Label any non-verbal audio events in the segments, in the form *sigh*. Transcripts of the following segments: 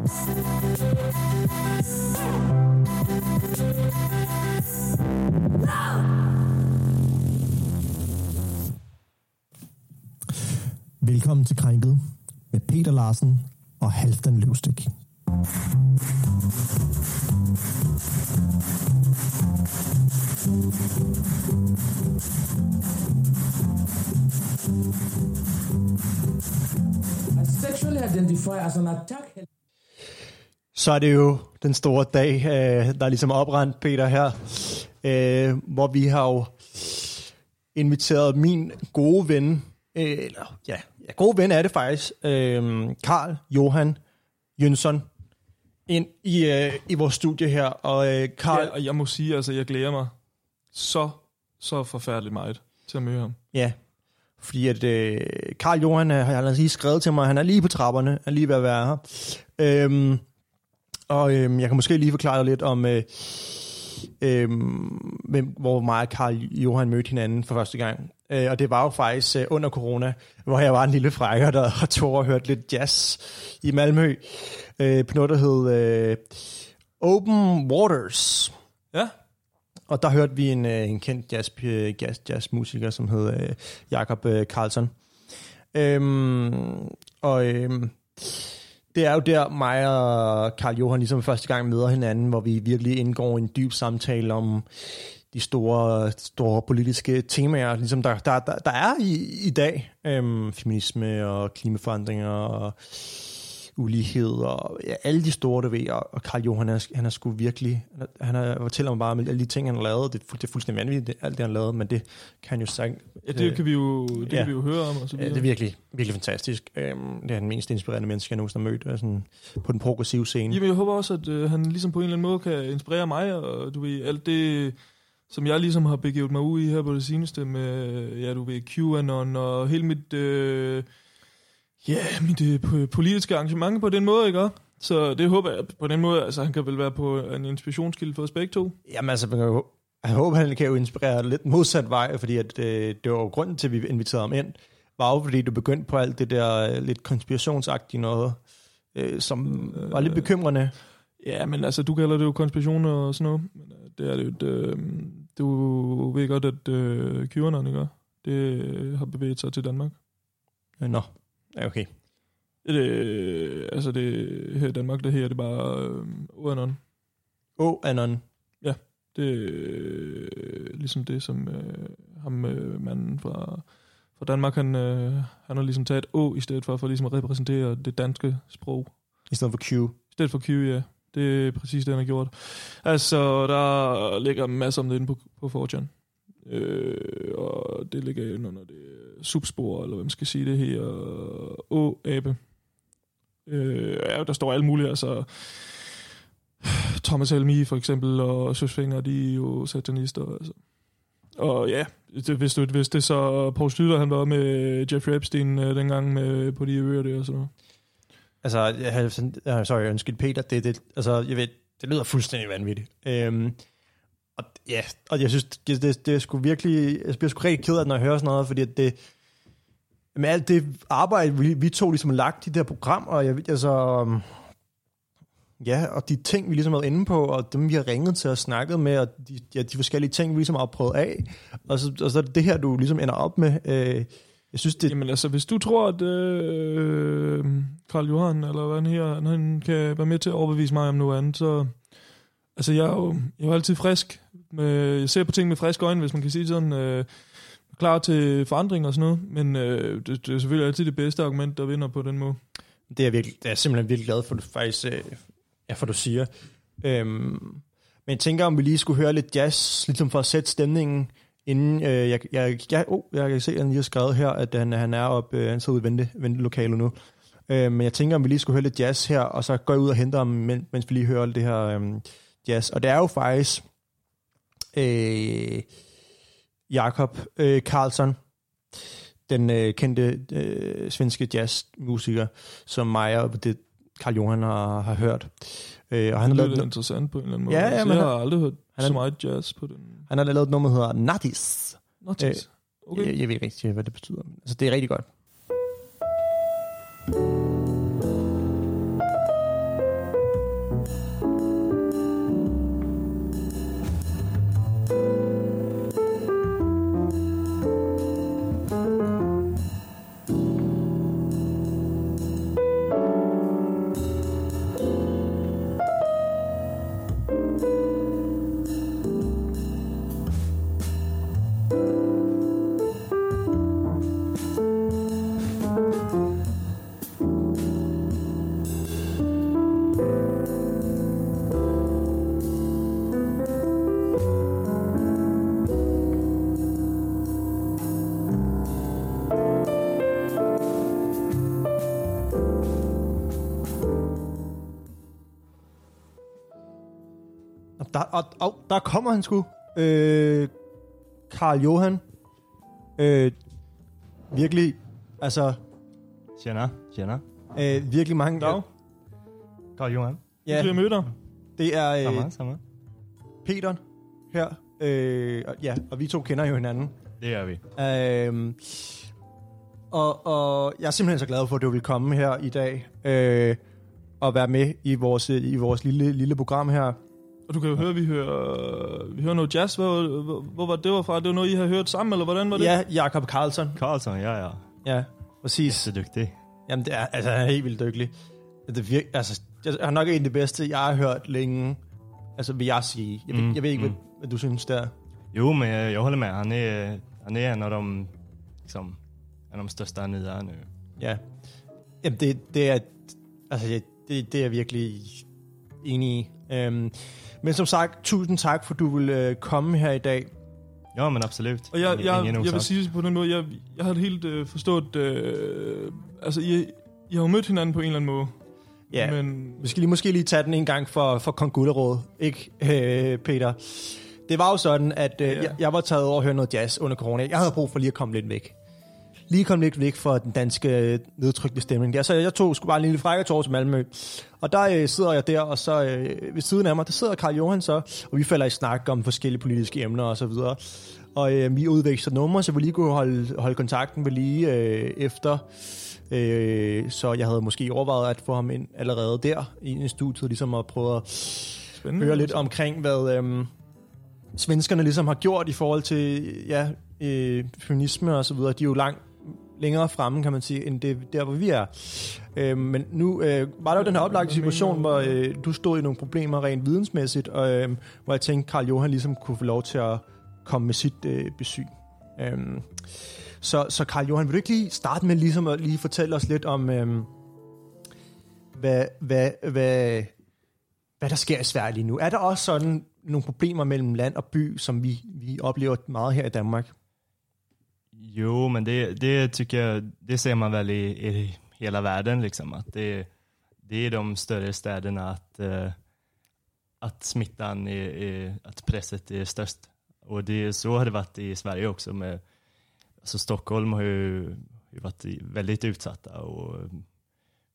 Velkommen til Krænket med Peter Larsen og Halfdan Løvstik. I sexually identify as an attack. Så er det jo den store dag, øh, der er ligesom oprendt, Peter, her. Øh, hvor vi har jo inviteret min gode ven, øh, eller ja, ja, gode ven er det faktisk, øh, Karl Johan Jønsson, ind i, øh, i vores studie her. Og øh, Karl, Ja, og jeg må sige, altså, jeg glæder mig så, så forfærdeligt meget til at møde ham. Ja, fordi at øh, Karl Johan har han lige skrevet til mig, han er lige på trapperne, er lige ved at være her. Øhm, og øhm, jeg kan måske lige forklare lidt om, øh, øhm, hvem, hvor mig og Karl Johan mødte hinanden for første gang. Øh, og det var jo faktisk øh, under corona, hvor jeg var en lille frækker, der tog og hørte lidt jazz i Malmø, øh, på noget, der hed øh, Open Waters. Ja, Og der hørte vi en, øh, en kendt jazz, øh, jazz, jazzmusiker, som hed øh, Jakob øh, Carlson. Øhm, og øhm, det er jo der, mig og Karl Johan ligesom første gang møder hinanden, hvor vi virkelig indgår en dyb samtale om de store, store politiske temaer, ligesom der, der, der, der er i, i dag. Øhm, feminisme og klimaforandringer og ulighed og ja, alle de store, du ved, og, Karl Johan, han er, han er sgu virkelig, han, er, han er, fortæller mig bare om alle de ting, han har lavet, det, det er fuldstændig vanvittigt, det, alt det, han har lavet, men det kan han jo sagt, ja det kan vi jo, det ja. kan vi jo høre om. Og så Ja, videre. det er virkelig, virkelig fantastisk. Øhm, det er den mest inspirerende menneske, jeg nogensinde har mødt øh, sådan, på den progressive scene. Jamen, jeg håber også, at øh, han ligesom på en eller anden måde kan inspirere mig, og du ved, alt det, som jeg ligesom har begivet mig ud i her på det seneste med, ja, du ved, QAnon og hele mit, øh, ja, mit øh, po- politiske arrangement på den måde, ikke? Så det håber jeg på den måde, altså han kan vel være på en inspirationskilde for os begge to. Jamen altså, man kan jo, jeg håber, han kan jo inspirere lidt modsat vej, fordi at, øh, det var jo grunden til, at vi inviterede ham ind, var jo, fordi du begyndte på alt det der øh, lidt konspirationsagtige noget, øh, som øh, var lidt bekymrende. Ja, men altså, du kalder det jo konspiration og sådan noget. Men øh, det er det jo, et, øh, du ved godt, at øh, QAnon, ikke? Det øh, har bevæget sig til Danmark. Øh, Nå, ja, okay. Det, altså det, her i Danmark, der her det bare øh, OAnon. Åh, Anon. Det er øh, ligesom det, som øh, ham øh, manden fra, fra Danmark, han, øh, han har ligesom taget Å i stedet for, for ligesom at repræsentere det danske sprog. I stedet for Q. I stedet for Q, ja. Det er præcis det, han har gjort. Altså, der ligger masser om det inde på, på 4chan. Øh, og det ligger inde under det subspor, eller hvad man skal sige det her. Å-abe. Øh, ja, der står alt muligt, altså... Thomas Helmi for eksempel, og Søsfinger, de er jo satanister, altså. Og ja, det, hvis, du, hvis det så Paul Slyder, han var med Jeffrey Epstein øh, dengang med, på de øer der og sådan noget. Altså, jeg har sådan, øh, sorry, undskyld Peter, det, det, altså, jeg ved, det lyder fuldstændig vanvittigt. Øhm, og, ja, og jeg synes, det, det, det er sgu virkelig, jeg bliver sgu rigtig ked af når jeg hører sådan noget, fordi at det, med alt det arbejde, vi, vi to ligesom har lagt i det her program, og jeg, altså, øhm, ja, og de ting, vi ligesom havde inde på, og dem, vi har ringet til og snakket med, og de, ja, de forskellige ting, vi ligesom har prøvet af, og så, og så er det det her, du ligesom ender op med. Øh, jeg synes, det, Jamen altså, hvis du tror, at øh, Karl Johan, eller hvad han her, han kan være med til at overbevise mig om noget andet, så... Altså, jeg er jo, jeg er jo altid frisk. Med, jeg ser på ting med friske øjne, hvis man kan sige sådan. Øh, klar til forandring og sådan noget. Men øh, det, det er selvfølgelig altid det bedste argument, der vinder på den måde. Det er jeg, virkelig, det er jeg simpelthen virkelig glad for, du faktisk, øh, ja, for du siger. Øhm, men jeg tænker, om vi lige skulle høre lidt jazz, ligesom for at sætte stemningen, inden øh, jeg, jeg, jeg, oh, jeg kan se, at han lige har skrevet her, at han, han er op, øh, han sidder ude i vente, ventelokalet nu. Øh, men jeg tænker, om vi lige skulle høre lidt jazz her, og så går jeg ud og henter ham, mens vi lige hører det her øh, jazz. Og det er jo faktisk øh, Jakob øh, Karlsson, den øh, kendte øh, svenske jazzmusiker, som mig og det Karl Johan har, har hørt. Øh, og han Det har, er lidt lavet, interessant på en eller anden måde. Ja, ja, altså, men jeg han- har aldrig hørt han så meget jazz på den. han har lavet et nummer, der hedder Nattis. Notis. Okay. Jeg, jeg ved ikke rigtig, hvad det betyder. Altså, det er rigtig godt. Og, og, der kommer han sgu. Øh, Karl Johan. Øh, virkelig, altså, Tjena, tjena. øh, virkelig mange... Dag. Carl Johan. Ja. Ja, Jeg møder. det er øh, Samma, samma. Peter her. Øh, og, ja, og vi to kender jo hinanden. Det gör vi. Øhm, og, og jeg er simpelthen så glad for, at du vil komme her i dag øh, og være med i vores, i vores lille, lille program her. Og du kan jo høre, vi hører, vi hører noget jazz. Hvor, hvor, hvor var det var fra? Det var noget, I har hørt sammen, eller hvordan var det? Ja, Jakob Karlsson. Karlsson, ja ja. Ja, præcis. Jätteduktig. Jamen, det er, altså, han er helt vildt dygtig. Det virker, altså, jeg er nok en af de bedste, jeg har hørt længe. Altså, vil jeg sige. Jeg, mm, jeg ved ikke, mm. hvad, hvad du synes der. Jo, men jag, jag håller med. Han är, han är en av de, liksom, en av de största nya nu. Ja. Jamen, det, det er... Altså, det, det, det er jeg virkelig enig i. Øhm, men som sagt, tusind tak, for du vil øh, komme her i dag. Ja, men absolut. Og jeg, jeg, ingen jeg vil sige på den måde, jeg, jeg har helt øh, forstået, øh, altså I, I har jo mødt hinanden på en eller anden måde. Ja, men... Men vi skal lige, måske lige tage den en gang for, for Kong Gullerod, ikke øh, Peter? Det var jo sådan, at øh, Ja. jeg, jeg var taget over at høre noget jazz under corona. Jeg havde brug for lige at komme lidt væk. Lige komme lidt væk fra den danske øh, nedtrykte stemning der. Så jeg tog sgu bare en lille frækkertår til Malmø. Og der øh, sidder jeg der, og så øh, ved siden af mig, der sidder Karl Johan så, og vi falder i snak om forskellige politiske emner og så videre. Og øh, vi udveksler numre, så vi lige kunne holde, holde kontakten ved lige øh, efter. Øh, så jeg havde måske overvejet at få ham ind allerede der i en studie, ligesom at prøve at spændende. høre lidt omkring, hvad øhm, svenskerne ligesom har gjort i forhold til ja, øh, feminisme og så videre. De er jo langt længere fremme, kan man sige, end det, der, hvor vi er. Øh, men nu øh, var der jo den her oplagte situation, hvor øh, du stod i nogle problemer rent vidensmæssigt, og, øh, hvor jeg tænkte, Karl Johan ligesom kunne få lov til at komme med sit øh, besøg. Øh, så, så Karl Johan, vil du ikke lige starte med ligesom at lige fortælle os lidt om, øh, hvad, hvad, hvad, hvad der sker i Sverige lige nu. Er der også sådan nogle problemer mellem land og by, som vi, vi oplever meget her i Danmark? Jo, men det, det tycker jag, det ser man väl i, i hela världen liksom. Att det, det är de större städerna att, eh, att smittan är, är, att presset är störst. Och det, så har det varit i Sverige också. Med, alltså Stockholm har ju, varit väldigt utsatta och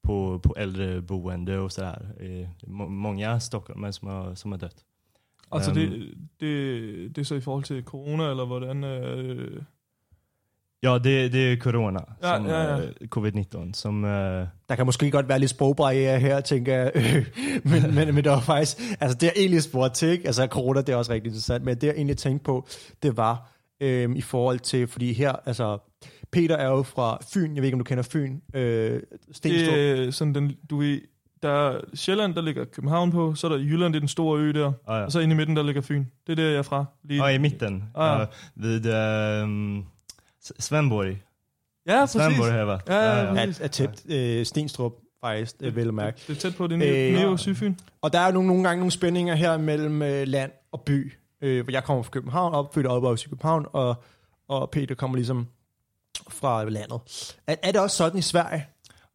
på, på äldreboende och sådär. Eh, är många stockholmare som har, som har dött. Altså Øhm. det, det, det er så i forhold til corona, eller hvordan... Øh, Ja, det, det är corona, Ja, som, ja, ja. eh, covid-19, som eh, Der kan måske godt være lidt sprogbarriere her, tænker jeg. *laughs* men, men, men det var faktisk... Altså, det jeg egentlig spurgte til, ikke? Altså, corona, det er også rigtig interessant, men det jeg egentlig tænkte på, det var øhm, i forhold til... Fordi her, altså... Peter er jo fra Fyn. Jeg ved ikke, om du kender Fyn. Øh, Stenstrup. det er sådan den, du ved, der er Sjælland, der ligger København på, så er der Jylland, det er den store ø der, ja, ja. og så inde i midten, der ligger Fyn. Det er der, jeg er fra. Lige. Ja, i mitten. Ja. Ja, vid um, Svenborg. ja, præcis. Svenborg har jag varit. Ja, ja, ja. er, er tæt øh, Stenstrup, faktisk, øh, vel at mærke. Det er tæt på, det er Øh, Sydfyn. Og der er jo nogle, nogle gange nogle spændinger her mellem øh, land og by. Øh, hvor jeg kommer fra København, opfødt og opvokset i København, og, og Peter kommer ligesom fra landet. Er, er det også sådan i Sverige?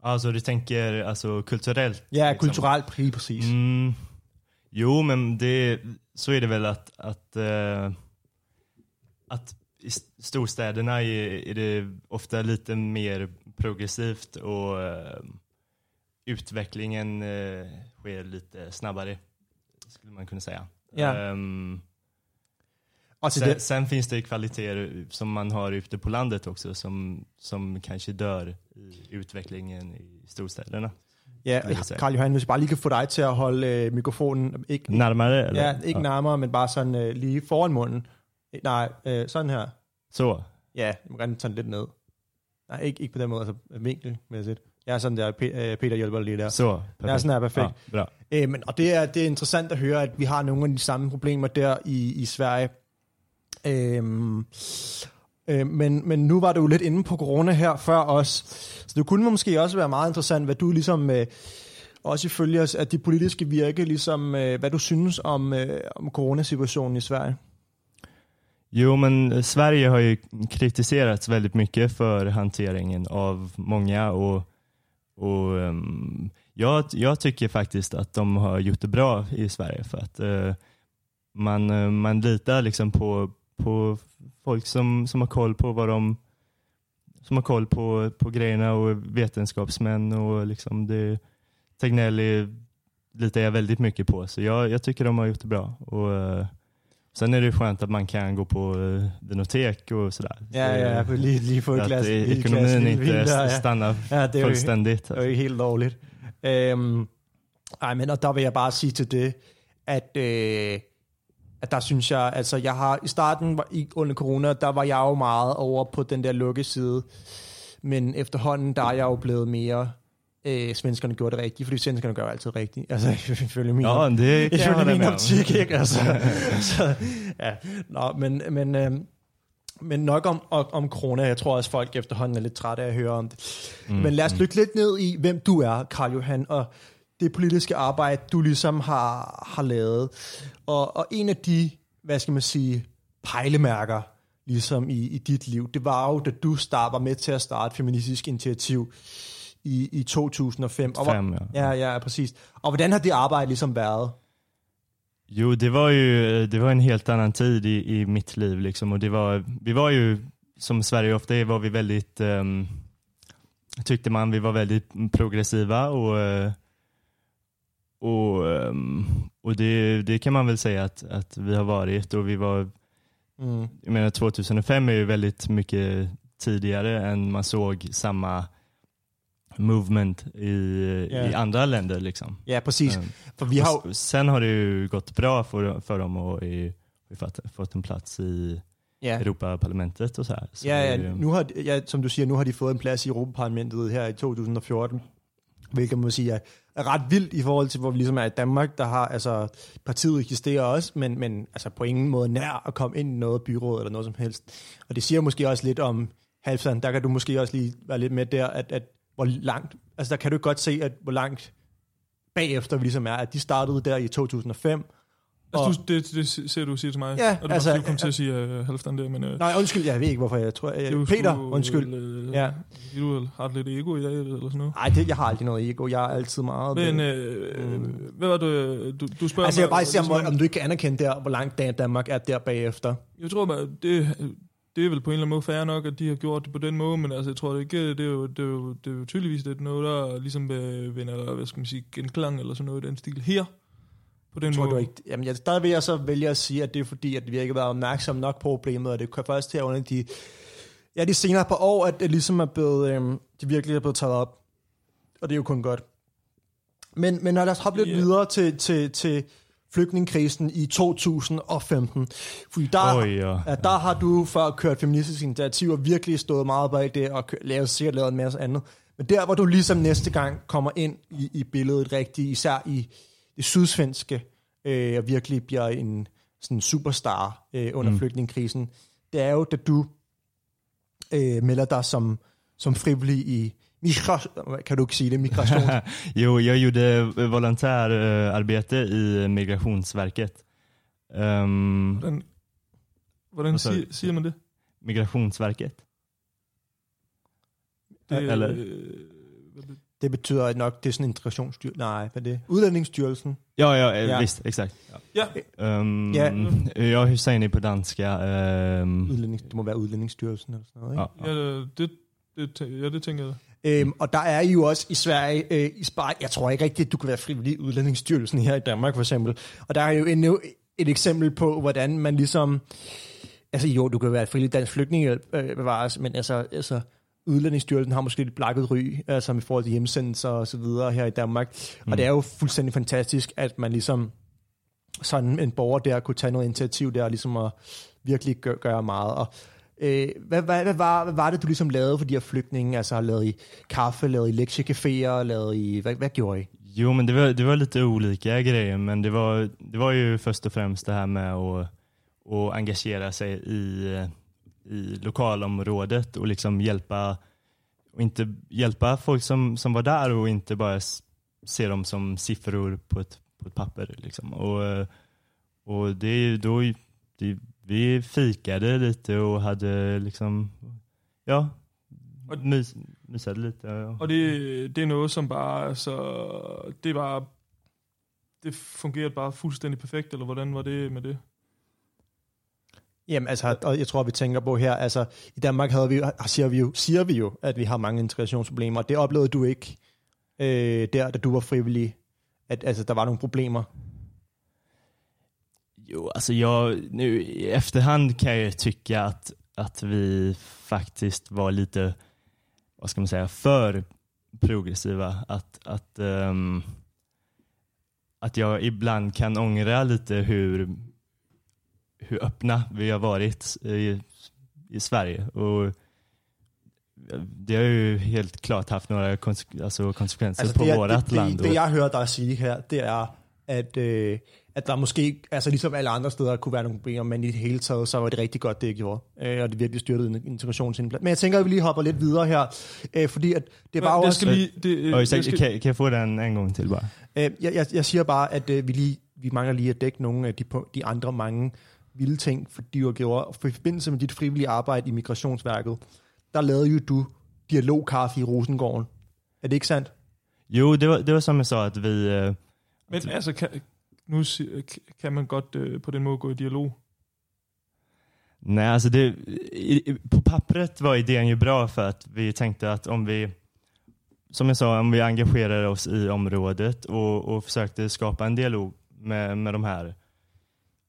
Alltså du tänker alltså, kulturellt? Ja, liksom. kulturelt helt præcis. Mm. Jo, men det, så är det väl att, att, eh, att i storstäderna är, är det ofta lite mer progressivt och eh, utvecklingen eh, sker lite snabbare, skulle man kunna säga. Ja. Ehm, Og til Sen, det, sen finns det kvaliteter som man har ute på landet också som, som kanske dör i utvecklingen i storstäderna. ja. Karl Johan, hvis jeg bare lige kan få dig til at holde øh, mikrofonen, ikke, Närmare eller? ja, ikke nærmere, men bare sådan øh, lige foran munden. Nej, øh, sådan her. Så. Ja, jeg må gerne tage den lidt ned. Nej, ikke, ikke på den måde, altså vinkelmæssigt. Jeg er sådan der, øh, Peter hjælper lige der. Så. Ja, sådan er perfekt. Ja, bra. Øh, men, og det er, det er interessant at høre, at vi har nogle af de samme problemer der i, i Sverige. Øhm, øh, men, men nu var du jo lidt inde på corona her før os, så det kunne måske også være meget interessant, hvad du ligesom, øh, også ifølge os, at de politiske virke, ligesom, øh, hvad du synes om, øh, om coronasituationen i Sverige. Jo, men eh, Sverige har ju kritiserats väldigt mycket för hanteringen av många och, och um, jag, jag tycker faktiskt att de har gjort det bra i Sverige för att eh, man, uh, man litar liksom på, på folk som, som har koll på vad de som har koll på, på grejerna och vetenskapsmän och liksom det, Tegnell litar jag väldigt mycket på så jag, jag tycker de har gjort det bra. Och, uh, sen är det skönt att man kan gå på uh, bibliotek och sådär. Ja, ja, eh, lige et glas ekonomin inte stannar Ja, det er jo, fullständigt. det er jo helt dårligt. Øhm, ej, men og der vil jeg bare sige til det, at, øh, at der synes jeg, altså jeg har i starten under corona, der var jeg jo meget over på den der lukkeside, men efterhånden, der er jeg jo blevet mere, øh, svenskerne gjorde det rigtigt, fordi svenskerne gør altid rigtigt. Altså, *laughs* ifølge min, Ja, det kan jag ifølge min optik, ikke? Altså, *laughs* så, ja, nå, men, men, øh, men nok om, om, om corona. Jeg tror også, folk efterhånden er lidt trætte af at høre om det. Mm, men lad os dykke lidt ned i, hvem du er, Karl Johan, og det politiske arbejde, du ligesom har, har lavet. Og, og en af de, hvad skal man sige, pejlemærker, ligesom i, i dit liv, det var jo, da du start, var med til at starte Feministisk Initiativ i, i 2005. Og Fem, ja. Ja, ja, præcis. Og hvordan har det arbejde ligesom været? Jo, det var ju det var en helt annan tid i, i mitt liv. Liksom. Och det var, vi var ju, som Sverige ofta är, var vi väldigt, um, tyckte man, vi var väldigt progressiva och, eh, och, ehm, och det, det kan man väl säga att, att vi har varit. Och vi var, Mm. jag menar 2005 är ju väldigt mycket tidigare än man såg samma movement i, Ja. i andra länder. Liksom. Ja, præcis. Mm. For vi har Och Sen har det ju gått bra för, för dem och i, vi fått, fått en plats i ja, Europaparlamentet och så här. Så är ja, nu har, ja, som du siger, nu har de fået en plads i Europaparlamentet her i 2014, hvilket man må sige er, er ret vildt i forhold til, hvor vi ligesom er i Danmark, der har, altså, partiet eksisterer også, men, men altså på ingen måde nær at komme ind i noget byråd eller noget som helst. Og det siger måske også lidt om Halvstand, der kan du måske også lige være lidt med der, at, at hvor langt, altså der kan du godt se, at hvor langt bagefter vi ligesom er, at de startede der i 2005, Altså, Og- du, det, det ser du siger til mig. Ja, og det altså, altså, du kom til at sige uh, halvdan der, men... Uh, Nej, undskyld, jeg ved ikke, hvorfor jeg tror... jo Peter, sgu, undskyld. Øh, Ja. Du har lidt ego i dag, eller sådan noget. Nej, det, jeg har aldrig noget ego. Jeg er altid meget... Men øh, Mm. hvad var det, du, du spørger altså, jeg vil bare se, om, om du ikke kan anerkende der, hvor langt Dan- Danmark er der bagefter. Jeg tror, at det, det er vel på en eller anden måde fair nok, at de har gjort det på den måde, men altså, jeg tror det ikke, det er jo, det er jo, det er jo tydeligvis det er noget, der ligesom øh, vinder, hvad skal man sige, genklang eller sådan noget i den stil her. På den Jeg tror måde. du ikke... Jamen, jeg, der vil jeg så vælge at sige, at det er fordi, at vi ikke har været opmærksom nok på problemet, og det kan først her under de... Ja, de senere par år, at det ligesom er blevet... Øhm, de virkelig er blevet taget op. Og det er jo kun godt. Men, men lad os hoppe lidt Ja. videre til, til, til flygtningekrisen i 2015. Fordi der, Oj, ja. Ja, der har du før kørt feministisk initiativ og virkelig stået meget bag det og lavet, sikkert lavet en masse andet. Men der, hvor du ligesom næste gang kommer ind i, i billedet rigtigt, især i det sydsvenske, øh, og virkelig bliver en sådan superstar øh, under. Mm. flygtningekrisen, det er jo, da du øh, melder dig som, som frivillig i migra- kan du ikke sige det, migration. *laughs* jo, jag gjorde volontärarbete i Migrationsverket. Um, Hvordan, hvordan Hvad så? siger, siger man det? Migrationsverket. det Eller- øh, hvad det- det betyder at nok, det er sådan en integrationsstyr. Nej, hvad er det? Udlændingsstyrelsen. Ja, ja, eh, Ja. visst, exakt. Ja, Um, Ja. Ja, hur säger ni på danska? Um, Udlændings, det må være Udlændingsstyrelsen eller sådan noget, ikke? ja, ja, ja. det, det, ja, det tænker jeg. Øhm, og der er I jo også i Sverige, øh, i Spar- jeg tror ikke rigtigt, at du kan være frivillig i Udlændingsstyrelsen her i Danmark for eksempel. Og der er jo endnu et eksempel på, hvordan man ligesom, altså jo, du kan være frivillig dansk flygtningehjælp, øh, bevares, men altså, altså Udlændingsstyrelsen har måske lidt blakket ry, altså i forhold til hjemsendelser og så videre her i Danmark. Mm. Og det er jo fuldstændig fantastisk, at man ligesom sådan en borger der kunne tage noget initiativ der, ligesom at virkelig gøre, gøre meget. Og øh, hvad, hvad, hvad, var, hvad var det, du ligesom lavede for de her flygtninge? Altså lavede i kaffe, lavede i lektiecaféer, lavede i... Hvad, hvad gjorde I? Jo, men det var, det var lite olika grejer, men det var, det var ju först och främst det här med att, att engagera sig i, øh, i lokalområdet och liksom hjälpa, och inte hjälpa folk som, som var där och inte bara se dem som siffror på ett, på ett papper. Liksom. Och, øh, och det, då, det, vi fikade lite och hade liksom, ja, Og- mys, mysade lite. Ja. Og det, det er noget, som bare, altså, det var det fungerede bare fuldstændig perfekt, eller hvordan var det med det? Jamen, altså, og jeg tror, vi tænker på her, altså, i Danmark havde vi, siger, vi jo, siger vi jo, at vi har mange integrationsproblemer, og det oplevede du ikke øh, der, da du var frivillig, at altså, der var nogle problemer. Jo, alltså jag, nu i efterhand kan jag tycka att, att vi faktiskt var lite, vad ska man säga, för progressiva. Att, att, ehm, att jag ibland kan ångra lite hur, hur öppna vi har varit i, i Sverige. Och det har ju helt klart haft några konse- alltså konsekvenser Altså, på det, vårt det, land. det, det, jeg hører dig sige her, det er, at, øh, at der måske, altså ligesom alle andre steder, kunne være nogle problemer, men i det hele taget, så var det rigtig godt, det jeg gjorde. Øh, og det virkelig styrtede integrationsindsats. Men jeg tænker, at vi lige hopper lidt videre her, øh, fordi at det var jo jeg også... skal lige, det, øh, jeg så, skal, kan, kan jag få den en gång till bara? Øh, jeg, jeg, jeg siger bare, at øh, vi, lige, vi mangler lige at dække nogle af de, de andre mange vilde ting, for de jo gjorde. For i forbindelse med dit frivillige arbejde i Migrationsværket, der lavede jo du dialogkaffe i Rosengården. Er det ikke sandt? Jo, det var, det var som jag sa, att vi... eh, men altså, kan, nu si- kan man godt øh, på den måde gå i dialog. Nej, alltså det, i, i- på pappret var idén ju bra för att vi tänkte att om vi, som jag sa, om vi engagerar oss i området och, och försökte skapa en dialog med, med de här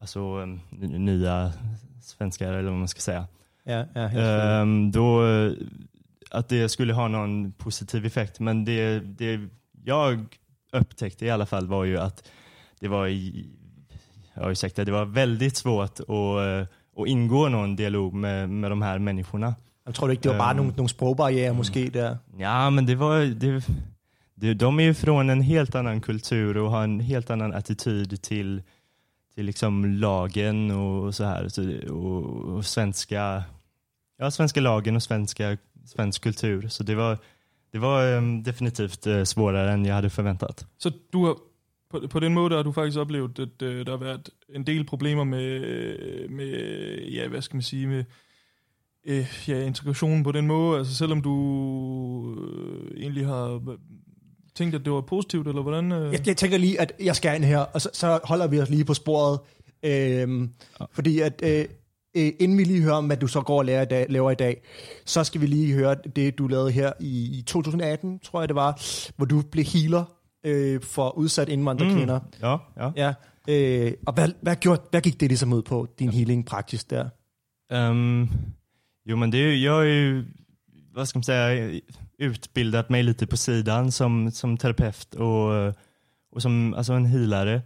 alltså, nya svenskar eller vad man ska säga. Ja, ja. Ehm, då, att det skulle ha någon positiv effekt. Men det, det jag upptäckte i alla fall var ju att det var, i, ja, ursäkta, det var väldigt svårt att, eh, att ingå någon dialog med, med de här människorna. Jeg tror du ikke, det var bare Øhm, nogle, nogle sprogbarriere måske der? Ja, men det var, det, det, de är ju från en helt annan kultur och har en helt annan attityd till, till liksom lagen och så här. Och, och svenska, ja, svenska lagen och svenska, svensk kultur. Så det var, det var em, definitivt eh, svårare än jag hade förväntat. Så du har, på, på den måde har du faktisk oplevet, at øh, der har været en del problemer med, med ja, hvad skal man sige, med øh, ja, integrationen på den måde. Altså selvom du øh, egentlig har tænkt, at det var positivt, eller hvordan? Øh? Jeg, jeg tænker lige, at jeg skal ind her, og så, så holder vi os lige på sporet. Øhm, fordi at øh, øh, inden vi lige hører om, hvad du så går og laver i, dag, laver i dag, så skal vi lige høre det, du lavede her i, i 2018, tror jeg det var, hvor du blev healer øh, for udsat indvandrerkvinder. Mm. Ja, ja. Ja, øh, og hvad, hvad, gjorde, hvad gik det ligesom ud på, din healing praksis der? Ehm, jo, men det är, jag ju, vad ska man säga, utbildat mig lite på sidan som, som terapeut och, eh, och som alltså en healare.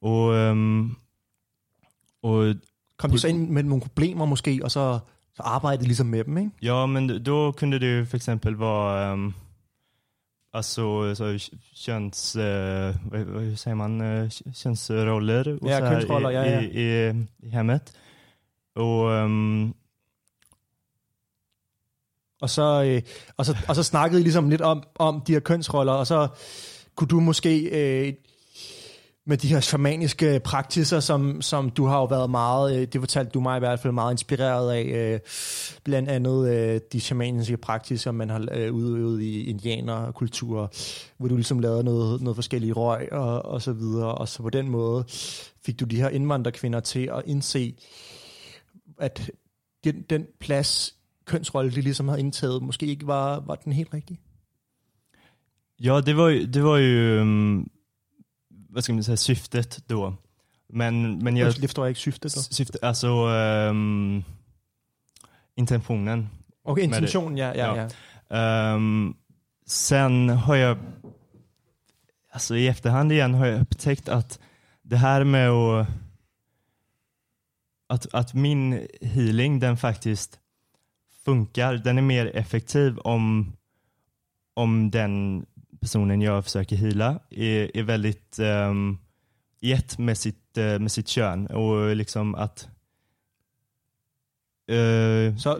Och, ehm, och Kom du så ind med nogle problemer måske, og så, så arbejdede ligesom med dem, ikke? ja, men då kunde det ju för exempel vara um, Alltså så köns, eh, vad, hur säger man, eh, könsroller och Ja, så här i, ja, ja. I, i, i hemmet. Och ehm, Og så, øh, og så, og så snakkede I ligesom lidt om, om de her kønsroller, og så kunne du måske øh, med de her shamaniske praktiser, som, som du har jo været meget, øh, det fortalte du mig i hvert fald, meget inspireret af, øh, blandt andet øh, de shamaniske praktiser, man har udøvet i indianerkultur, hvor du ligesom lavede noget, noget forskellige røg og, og så videre, og så på den måde fik du de her indvandrerkvinder til at indse, at den, den plads, kønsrolle, de ligesom havde indtaget, måske ikke var, var den helt rigtige. Ja, det var ju, det var ju vad ska man säga, syftet då. Men, men jag, det forstår jeg ikke syftet. Så. syftet, alltså um, intentionen. Okay, med det. intentionen, ja, ja, Ja. Ehm, sen har jag, alltså i efterhand igen har jag upptäckt att det här med att, att, att min healing den faktiskt funkar, den är mer effektiv om, om den personen jag försöker heala är, är väldigt um, i ett med sitt, eh, med sitt kön och liksom att eh, Så,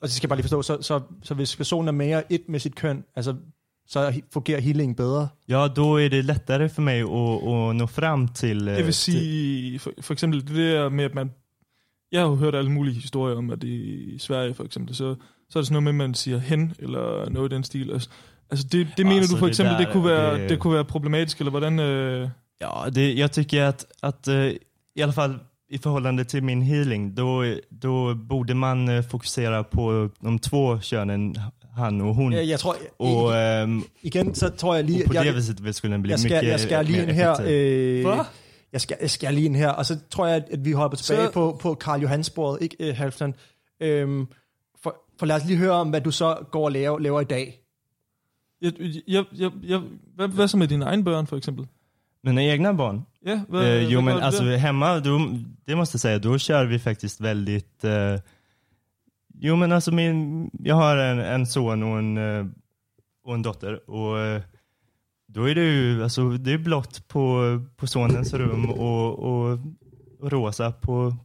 og det skal jeg bare lige forstå, så, så, så hvis personen er mere et med sit køn, altså, så he- fungerer healingen bedre. Ja, då är det lättare för mig att, att nå fram till... eh, Det vil till- sige, for, for eksempel det der med, at man... Jeg har jo hørt alle mulige historier om, at i Sverige for eksempel, så, så er det sådan noget med, at man siger hen, eller noget i den stil. Altså, altså det, det mener Altså, du for det eksempel, det, der, kunne være, det- det kunne være problematisk, eller hvordan... Øh, Ja, det, jag tycker att, att eh, i alla fall i förhållande till min healing, då, då borde man eh, fokusera på de två könen, han och hon. Jeg, jeg tror, och, ehm, igen, så tror jeg lige... på jeg, det viset skulle den bli jeg skal, mycket jeg skal lige her... effektiv. Øh, Hvad? jeg, skal, jeg skal lige ind her, og så tror jeg, at vi hopper tilbage Så- på, på Karl Johan-sporet, ikke øh, Halfdan. Øhm, for, for lad os lige høre om, hvad du så går og laver, laver i dag. Jeg, jeg, jeg, jeg, hvad, hvad så med dine egne børn, for eksempel? Mina egna barn? Ja, hvad, Eh, jo hvad men alltså der? hemma, då, det måste jag säga, då kör vi faktiskt väldigt... Eh, jo men alltså min, jag har en, en son och en, eh, och en dotter och eh, då är det ju alltså, det är blått på, på sonens rum och, och, och rosa på,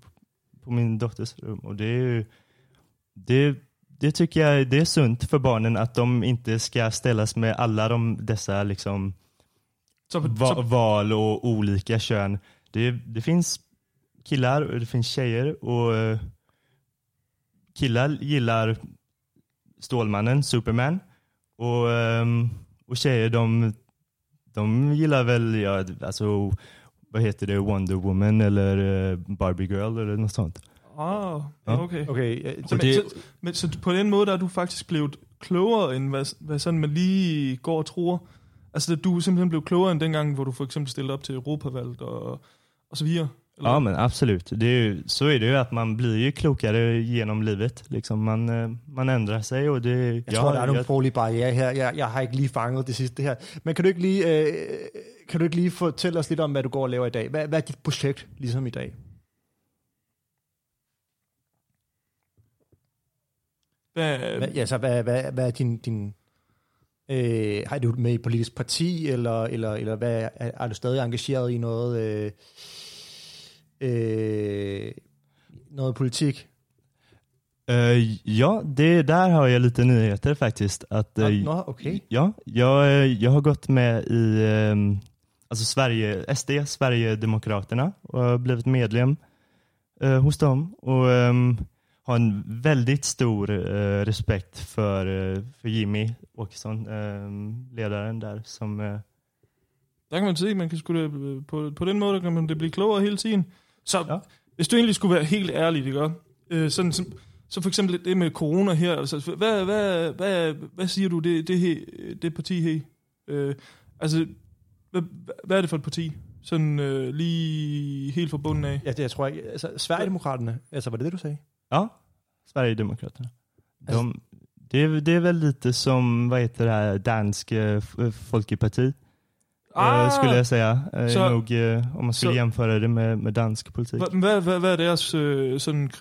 på min dotters rum. Och det är ju, det, det tycker jag det är sunt för barnen att de inte ska ställas med alla de, dessa liksom på, va- så, val och olika kön. Det, det finns killar och det finns tjejer och eh, killar gillar Stålmannen, Superman och, ehm, och tjejer de, de gillar väl, ja, alltså vad heter det, Wonder Woman eller eh, Barbie Girl eller något sånt. Ah, Ja. ja, okay. Okay, øh, Så, Og men, det- så, men, så på den måde der er du faktisk blevet klogere, end hvad, hvad sådan man lige går og tror. Altså, at du er simpelthen blev klogere end dengang, hvor du for eksempel stillede op til Europavalget og, og så videre. Eller? Ja men absolut, det är ju, så är det ju att man blir ju klokare genom livet. Liksom man, eh, man ändrar sig och det... Jeg tror, der er nogle sproglige barriere her. Jeg, jeg har ikke lige fanget det sidste her. Men kan du ikke lige, øh, kan du ikke lige fortælle os lidt om, hvad du går og laver i dag? Hvad, hvad er dit projekt ligesom i dag? Hvad, Hvad, ja, så hvad, hvad, hvad er din... din øh, har du med i et politisk parti, eller, eller, eller hvad, er, er du stadig engageret i noget, øh, øh, noget politik? Eh, ja, det, där har jag lite nyheter faktiskt. Att, eh, Nå, okay. Ja, jag, eh, jag har gått med i ehm, alltså Sverige, SD, Sverigedemokraterna och har blivit medlem eh, hos dem och ehm, har en väldigt stor eh, respekt för, eh, för Jimmy Åkesson, ehm, ledaren där som eh, Der kan man se, man kan skulle, øh, på, på den måde kan man det blive klogere hele tiden. Så Ja. hvis du egentlig skulle være helt ærlig, ikke? Øh, sådan, så, så for eksempel det med corona her, altså, hvad, hvad, hvad, hvad siger du, det, det, he, det parti her? Øh, altså, hvad, hvad er det for et parti? Sådan øh, lige helt fra bunden af. Ja, det jeg tror jeg. Altså, Sverigedemokraterne, altså var det det, du sagde? Ja, Sverigedemokraterna. De, det, är- det är väl lite som, vad heter det här, Dansk eh, F- Folkeparti. Ah, skulle jag säga. Eh, så- nog, eh, om man skulle så- jämföra det med, med dansk politik. Hvad, hvad er deres, øh, sådan,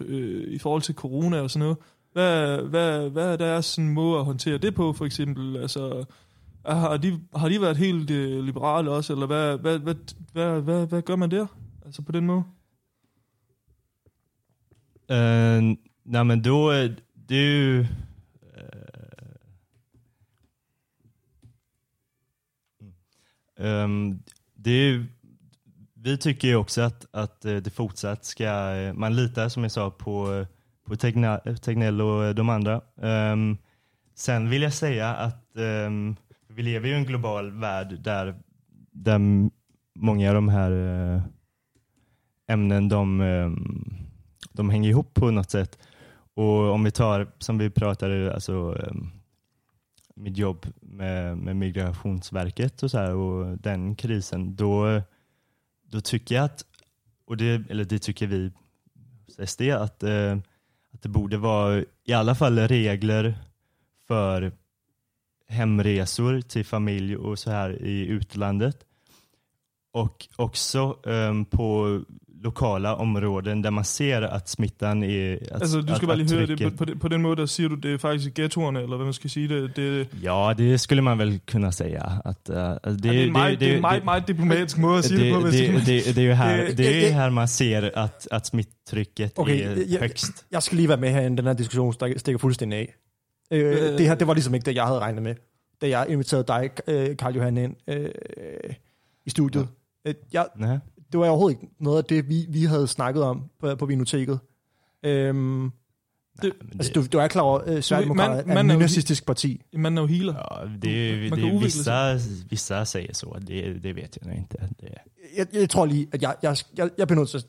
i forhold til corona og sådan noget, hvad, hvad, hvad er deres sådan, måde at håndtere det på, for eksempel? Altså, har de, har de været helt øh, liberale også, eller hvad, hvad, hvad, hvad, hvad, hvad gør man der? Altså på den måde? Eh, nej men då, är det är ju... Uh, øh, ehm, det är øh, mm. øhm, vi tycker ju också att, att det fortsatt ska, man litar som jag sa på, på Tegna- Tegnell och de andra. Ehm, sen vill jag säga att um, øhm, vi lever ju i en global värld där, där många av de här ämnen de, øhm, de hänger ihop på något sätt. Och om vi tar, som vi pratade, alltså ehm, mitt jobb med, med Migrationsverket och så här och den krisen, då, då tycker jag att, och det, eller det tycker vi SD, att, eh, att det borde vara i alla fall regler för hemresor till familj och så här i utlandet. Och också ehm, på lokala områden där man ser att smittan är... Att, Altså, du att- att lige høre det, på, på, det, på den måde, der siger du, det er faktisk ghettoerne, eller hvad man skal sige det. Det, Ja, det skulle man väl kunna säga. Att, uh, alltså det, det, det, er en meget, det, er en meget, meget diplomatisk måde at sige det, på. det, hvis det, det, det är ju här, Det- det är här man ser att, att smittrycket Okay, är jeg, högst. jeg skal lige være med her, inden den her diskussion stik- stikker fuldstændig af. Øh, Øh. det her, det var ligesom ikke det, jeg havde regnet med, da jeg inviterede dig, øh, Karl Johan, ind øh, i studiet. Øh, jeg, Nej. Det var overhovedet ikke noget af det, vi, vi havde snakket om på, på Vinoteket. Øhm, Det, Men altså, du, du er klar over, at Sverigedemokraterne man- er man et nynazistisk parti. man er jo healer. Ja, det, Man det, kan vissa, vissa säger så, det, det vet jag nog inte. Det, jeg, jeg tror lige, at jeg, jeg, jeg, jeg bliver nødt til at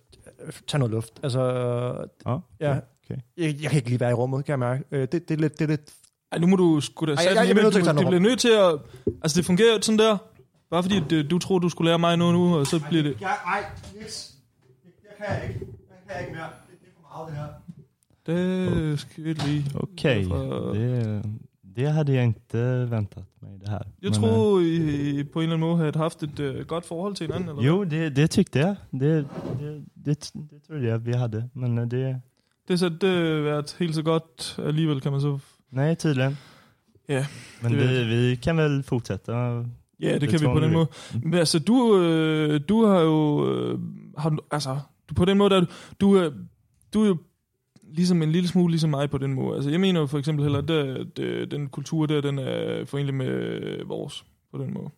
tage noget luft. Altså, Ja, ja, okay. jeg, jeg kan ikke lige være i rummet, kan jeg mærke. Øh, Det, det, er, lidt, det er lidt... Ej, nu må du sgu da sætte jeg- jeg Det bliver nødt til at... Altså, det fungerer jo ikke sådan der. Bare fordi øh, du tror, du skulle lære mig noget nu, og så bliver det... Nej, Niels. Jeg kan ikke. Jeg kan ikke mere. Det er for meget, det her. Det skal vi. Okej, Fra- det, det hade jag inte väntat mig det här. Jeg Men, tror, I på en eller anden måde havde haft et øh, godt forhold til hinanden, eller Jo, det, det tyckte jag. Det, det, det, det trodde jag vi hade. Men eh, det, Det har så det været helt så godt alligevel, kan man så... nej tydligen. Ja, Men det vi, vi kan väl fortsätta. Ja, det, Det kan vi på den måde. Men altså, du, øh, du har jo... Øh, har altså, du, på den måde, der, er du, du, er, du er jo ligesom en lille smule ligesom mig på den måde. Altså, jeg mener jo for eksempel heller, at det, det, den kultur der, den er forenlig med vores på den måde.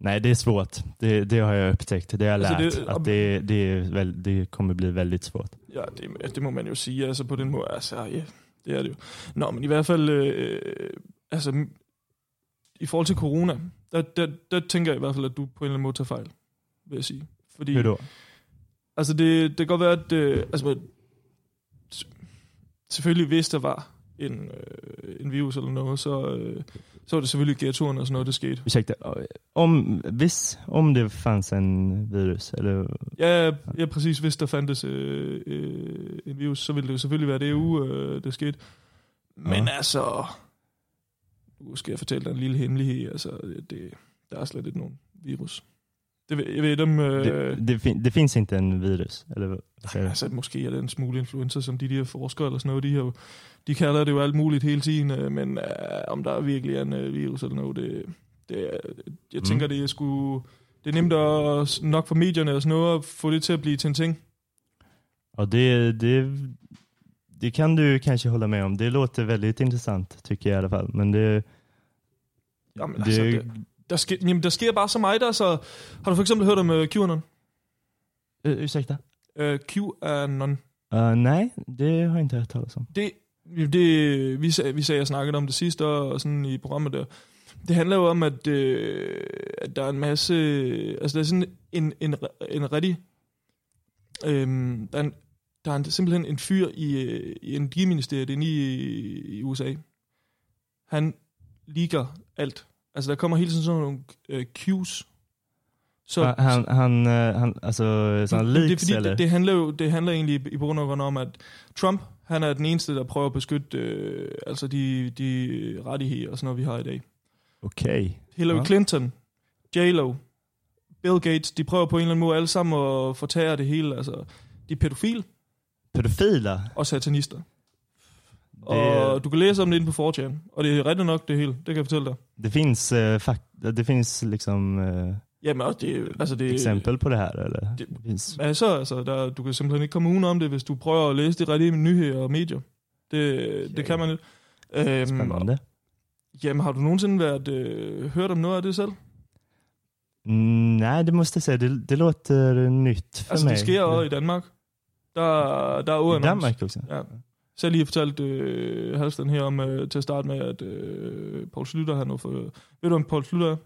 Nej, det är svårt. Det, det har jag upptäckt. Det har jag Alltså, lärt. det- att det, det, väl, det kommer bli väldigt svårt. Ja, det, det må man jo sige, altså på den måde. Altså, ja, det er det jo. Nå, men i hvert fald, øh, altså, i forhold til corona, der, der, der tænker jeg i hvert fald, at du på en eller anden måde tager fejl, vil jeg sige. Fordi, Hur då? Altså, det, det kan godt være, at... Øh, altså, selvfølgelig, hvis der var en, øh, en virus eller noget, så, øh, så var det selvfølgelig ghettoen og sådan noget, der skete. Ursäkta, om, hvis, om det fanns en virus, eller Ja, ja præcis. Hvis der fandtes øh, øh, en virus, så ville det jo selvfølgelig være det uge, øh, der skete. Men Ja. altså... Nu skal jeg fortælle dig en lille hemmelighed. Altså, det, der er slet ikke nogen virus. Det, jeg ved dem... Øh, det, det, fin, det finns inte en virus? Eller du? Altså, måske er det en smule influenza, som de der forskere eller sådan noget, de, har, de kalder det jo alt muligt hele tiden, øh, men øh, om der er virkelig er en øh, virus eller noget, det, det er, jeg Mm. tænker, det er sgu, det er nemt at, nok for medierne og sådan noget, at få det til at blive til en ting. Ja, det, det, det kan du kanske hålla med om. Det låter väldigt intressant, tycker jag i alla fall. Men det... Jamen, det, altså, det, der, sker, jamen, der sker bare så meget der, så har du for eksempel hørt om uh, QAnon? Uh, ursäkta? Uh, QAnon. Uh, nej, det har jag inte hört talas om. Det, det vi, sag, vi sagde, jeg snakkede om det sidste og sådan i programmet der. Det handler jo om, at, øh, at der er en masse... Altså, der er sådan en, en, en rigtig... Øhm, der, er en, der er en, simpelthen en fyr i, øh, i energiministeriet inde i, i USA. Han ligger alt. Altså, der kommer hele tiden sådan nogle øh, cues. Så, han, han, eh, han, alltså sådana Men det, er leaks fordi, eller? det, det, handler jo, det handler egentlig i- bund og grund om, at Trump, han er den eneste, der prøver at beskytte øh, altså de, de rettigheder og sådan noget, vi har i dag. Okej. Hillary Ja. Clinton, J-Lo, Bill Gates, de prøver på en eller anden måde alle sammen at fortære det hele. Altså, de er pædofil Pedofila? og satanister. Det, Og du kan læse om det inde på 4chan. Og det er rigtigt nok det hele, det kan jeg fortælle dig. det finns, eh, fak, det finns liksom eh, Jamen også, det, altså det, exempel på det här eller? det- Det finns. Altså, altså der, du kan simpelthen ikke komme uden om det, hvis du prøver at læse de rigtige nyheder og medier. Det, det kan man ikke. Øhm, Spännande. Jamen, har du nogensinde været, øh, hørt om noget af det selv? Mm, nej, det måste jag säga. Det, det låter nytt för Altså, mig. det sker også i Danmark. Der, der er I uannons. Danmark också? Ja. Så jeg lige fortalt øh, Halsten her om, øh, til at starte med, at øh, Poul Slytter, han var for, ved du om Poul Slytter er?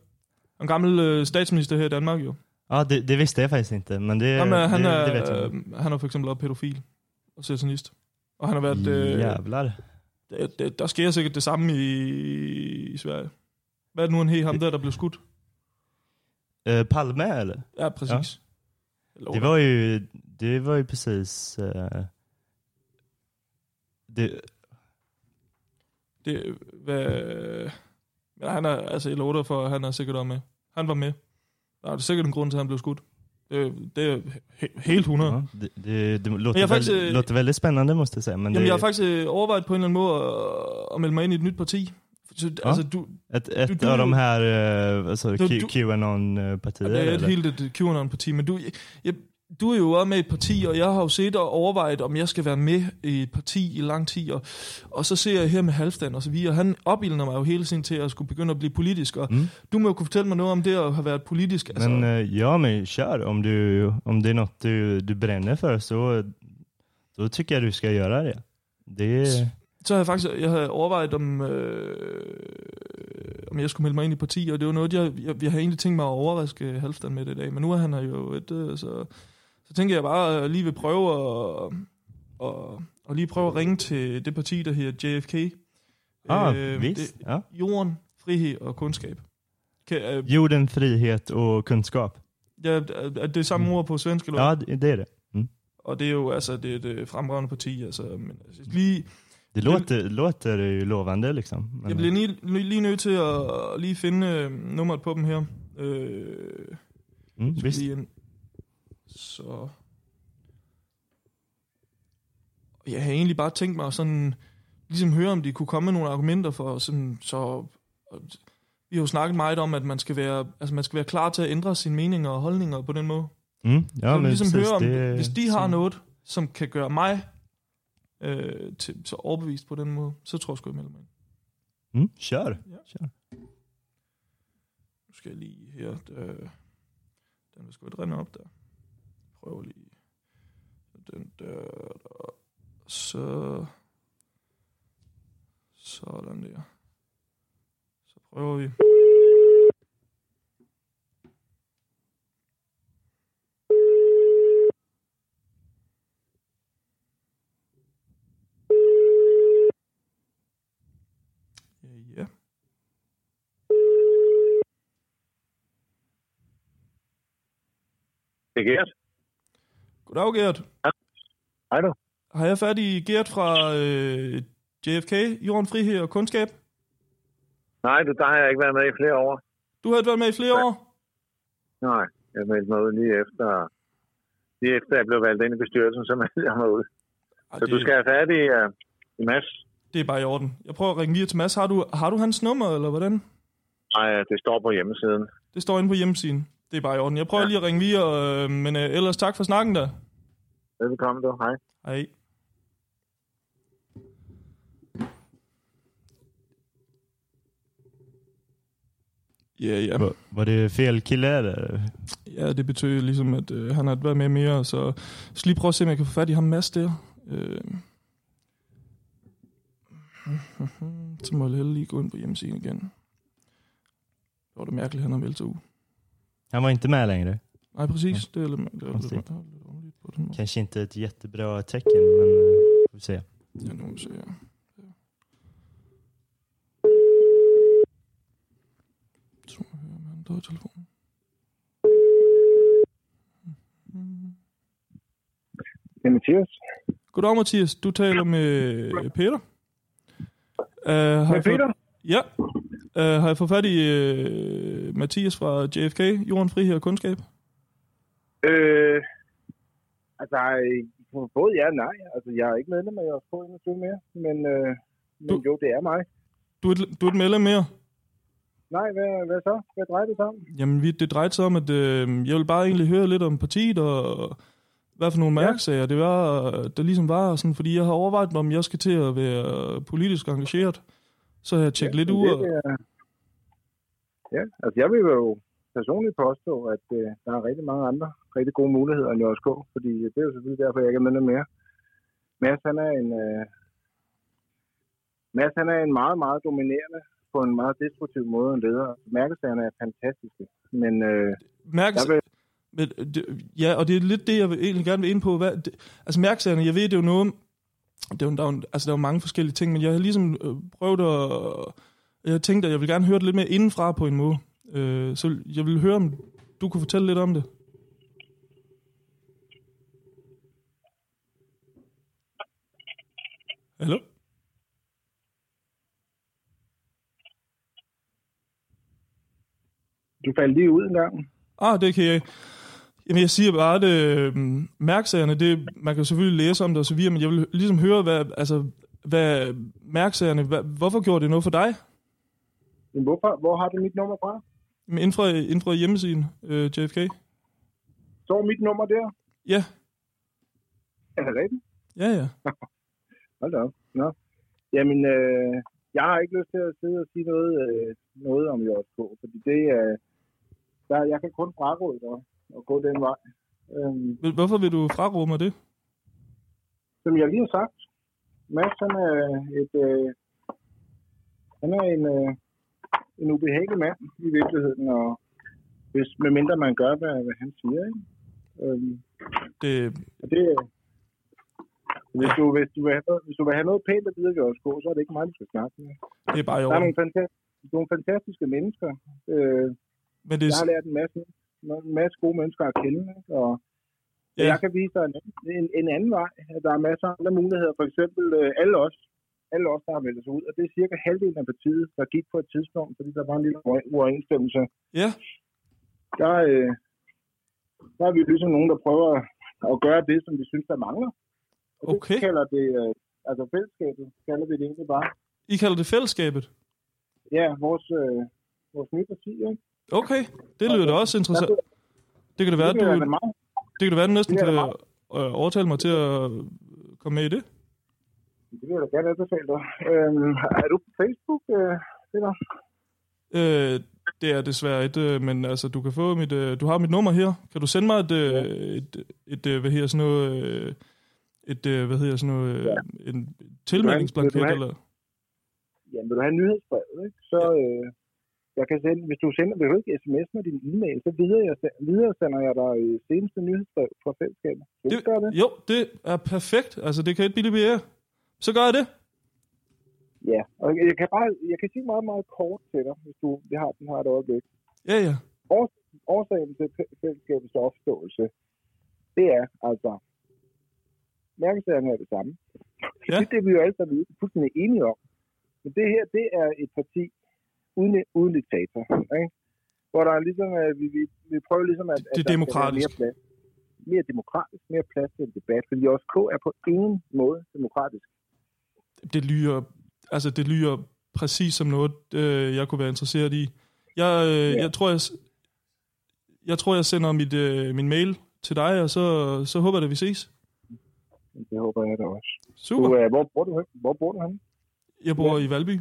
En gammel øh, statsminister her i Danmark jo. Ja, det, det visste jag faktiskt inte. Men det, Han er, han det, er, det vet jag. øh, han er for eksempel også pædofil og satanist. Og han har været... Øh, Jävlar. der, der, der sker sikkert det samme i, i Sverige. Hvad er det nu, han hed ham der, der blev skudt? Eh, Palme eller? Ja, præcis. Eller, Det var ju, det var ju precis... eh, det, Det, hvad, men han er, altså jeg lover for, at han er sikkert også med. Han var med. Der er sikkert en grund til, at han blev skudt. Det, det er he- helt 100. ja, det, det, det låter, väldigt, eh, låter väldigt spännande måste jag säga. Men Jamen, det, jeg har faktisk øh, overvejet på en eller anden måde at, at melde mig ind i et nyt parti. Så, Ja. Altså, du, ett, ett du- du- de här uh, alltså, Du- du- Qanon-partier? det er et helt et QAnon-parti, men du, jeg, du er jo også med et parti, og jeg har jo set og overvejet, om jeg skal være med i et parti i lang tid, og, og så ser jeg her med Halvstand og så videre. Han opildner mig jo hele tiden til at skulle begynde at blive politisk, og Mm. du må jo kunne fortælle mig noget om det at have været politisk. Altså, Men eh, ja, men kör. Om, du, om det är något du, du bränner för så då tycker jag du ska göra det. Det är... så har jeg faktisk jeg havde overvejet, om, øh, om jeg skulle melde mig ind i parti, og det var noget, jeg, jeg, jeg havde egentlig tænkt mig at overraske Halvdan med det i dag, men nu er han jo et, øh, så, så tænker jeg bare at lige vil prøve at, og, og lige prøve at ringe til det parti, der hedder JFK. Ah, Øh, visst. det- Ja. Jorden, frihed og kundskab. Kan, øh, Jorden, frihet och kunskap. ja, er det er samme ord på svensk, eller? Ja, det är det. Mm. Og det er jo altså, det er et øh, fremragende parti, altså, men altså, lige, Det låter, låter ju lovande liksom. Men- jeg bliver lige, lige, nødt til at lige finde øh, nummeret på dem her. Øh, mm, visst. Så... Jeg havde egentlig bare tænkt mig sådan, ligesom høre, om de kunne komme med nogle argumenter for sådan, så... Vi har jo snakket meget om, at man skal være, altså man skal være klar til at ændre sine meninger og holdninger på den måde. Mm, så ja, vil men ligesom høre, om, det, hvis de har som- noget, som kan gøre mig øh, til, så overbevist på den måde, så tror jeg sgu, jeg melder mig ind. Mm, kör. Ja. kör. Nu skal jeg lige her. Øh, den vil sgu ikke rende op der. Prøv lige. Den der, der. Så. Sådan der. Så prøver vi. Ja, ja. Det er Gert. Goddag, Gert. Hej du. Har jeg fat i Gert fra øh, JFK, Jorden, Frihed og Kundskab? Nej, du, der har jeg ikke været med i flere år. Du har været med i flere år. Nej, jeg meldte mig ud lige efter, lige efter jeg blev valgt ind i bestyrelsen, så *laughs* meldte jeg mig ud. Ej, Så det, du skal have fat i, uh, i Mads. det er bare i orden. Jeg prøver at ringe lige til Mads. Har du, har du hans nummer, eller hvordan? Nej, det står på hjemmesiden. Det står inde på hjemmesiden. Det er bare i orden. Jeg prøver ja. Lige at ringe videre, øh, men øh, ellers tak for snakken der. Velkommen du. Hej. Hej. Ja, ja. Var, var det fel eller? Ja, det betyder ligesom, at øh, han har været med mere, så så lige prøve at se, om jeg kan få fat i ham Mads der. Øh. *laughs* Så må jeg lige gå ind på hjemmesiden igen. Det var det mærkeligt, han har meldt sig ud. Han var inte med längre. Nej, præcis. Det lidt, det det måde. Kanske inte ett jättebra tecken, men eh, får vi se. Ja, vi se her. Så han døde i telefonen. Det er Mathias. Goddag, Mathias. Du taler med Peter. Uh, har jeg fået- Ja. Uh, har jeg fået fat i uh, Mathias fra JFK, Jorden, Frihed og Kundskab? Øh, altså, både ja og nej. Altså, jeg er ikke medlem af JSK 21 mere, men, øh, men Du- jo, det er mig. Du er, et, du er et medlem mere. Nej, hvad, hvad så? Hvad drejer det sig om? Jamen, vi, det drejede sig om, at øh, jeg vil bare egentlig høre lidt om partiet, og hvad for nogle Ja. mærkesager det var, der ligesom var. Sådan, fordi jeg har overvejet, om jeg skal til at være politisk engageret. Så jeg tjekket lidt ud. det, er, ja, altså jeg vil jo personligt påstå, at øh, der er rigtig mange andre rigtig gode muligheder end JSK, fordi det er jo selvfølgelig derfor, jeg ikke er medlem mere. Mads, han er en, øh, Mads, han er en meget, meget dominerende på en meget destruktiv måde en leder. Mærkesagerne er fantastiske, men øh, Mærkes, vil, men, det, ja, og det er lidt det, jeg vil, egentlig gerne vil ind på. Hvad, det, altså mærkesagerne, jeg ved, det er jo noget... Det jo- der, er, jo- altså, der er jo mange forskellige ting, men jeg har ligesom øh, prøvet at... Jeg tænkte, at jeg vil gerne høre det lidt mere indenfra på en måde. Øh, så jeg vil høre, om du kunne fortælle lidt om det. Hallo? du faldt lige ud en gang. Ah, det kan jeg. Jamen, jeg siger bare, at øh, mærksagerne, det, man kan selvfølgelig læse om det og så videre, men jeg vil ligesom høre, hvad, altså, hvad mærksagerne, hvad, hvorfor gjorde det noget for dig? Men hvorfor, hvor har du mit nummer fra? Men Inden fra, inden fra hjemmesiden, øh, JFK? Står mit nummer der? Ja, Er det rigtigt? ja, ja. *laughs* Hold da op. Nå. Jamen, øh, jeg har ikke lyst til at sidde og sige noget, øh, noget om JSK, fordi det er... Øh, der, jeg kan kun fraråde dig at gå den vej. Øhm, Hvorfor vil du fraråde mig det? som jeg lige har sagt, Mads, han er et... Øh, han er en, øh, en ubehagelig mand i virkeligheden, og hvis, medmindre man gør, hvad, hvad han siger. Ikke? Øhm, Det, og det, hvis, du, hvis, du vil have hvis du vil have noget pænt at vide ved gå, så er det ikke mig, du skal snakke med. det er bare i Der er nogle, fantastiske, nogle fantastiske mennesker. Øh, Men det jeg har lært en masse, en masse gode mennesker at kende, ikke? og Ja. jeg kan vise dig en, en, en anden vej. Der er masser af andre muligheder. For eksempel øh, alle os, alle os, der har meldt sig ud, og det er cirka halvdelen af partiet, der gik på et tidspunkt, fordi der var en lille uover- uoverensstemmelse. ja, Der, øh, der er vi ligesom nogen, der prøver at gøre det, som vi synes, der mangler. Og det Okay. kalder det, øh, altså fællesskabet, kalder vi det egentlig bare. I kalder det fællesskabet. Ja, vores, øh, vores nye parti, ikke? Okay, det lyder da også interessant. Det kan det være, det du, det kan det være, du næsten det kan øh, overtale mig til at komme med i det. Det vil jeg da gerne anbefale dig. Øhm, er du på Facebook, øh, Peter? Øh, det er desværre et, øh, men altså, du kan få mit, øh, du har mit nummer her. Kan du sende mig et, øh, et, et, øh, hvad hedder sådan noget, øh, et, øh, hvad hedder sådan noget, øh, en tilmeldingsblanket, eller? Jamen, vil du have nyhedsbrevet, ikke? Så øh, jeg kan sende, hvis du sender, du ikke sms med din e-mail, så videre, jeg, videre sender jeg dig øh, seneste nyhedsbrev fra fællesskabet. Du Det- gøre det? Jo, det er perfekt. Altså, det kan billigt blive Så gør jeg det. Ja, og jeg kan bare, jeg kan sige meget, meget kort til dig, hvis du vi har den her et øjeblik. Ja, ja. Årsagen til fæ- fællesskabets opståelse, det er altså, mærkesagerne er det samme. Ja. Det, *laughs* det er vi jo alle sammen fuldstændig enige om. Men det her, det er et parti uden, uden diktator, ikke? Hvor der er ligesom, at vi, vi, vi prøver ligesom at... Det- er demokratisk. Mere, plads, mere demokratisk, mere plads til en debat, fordi også K er på ingen måde demokratisk. Det lyder, altså, det lyder præcis som noget, øh, jeg kunne være interesseret i. Jeg, øh, Ja. jeg tror, jeg, jeg tror, jeg sender mit, øh, min mail til dig, og så, så håber jeg, at vi ses. Det håber jeg da også. Super. Du, uh, hvor, bor du, hvor bor du henne? Jeg bor i Valby.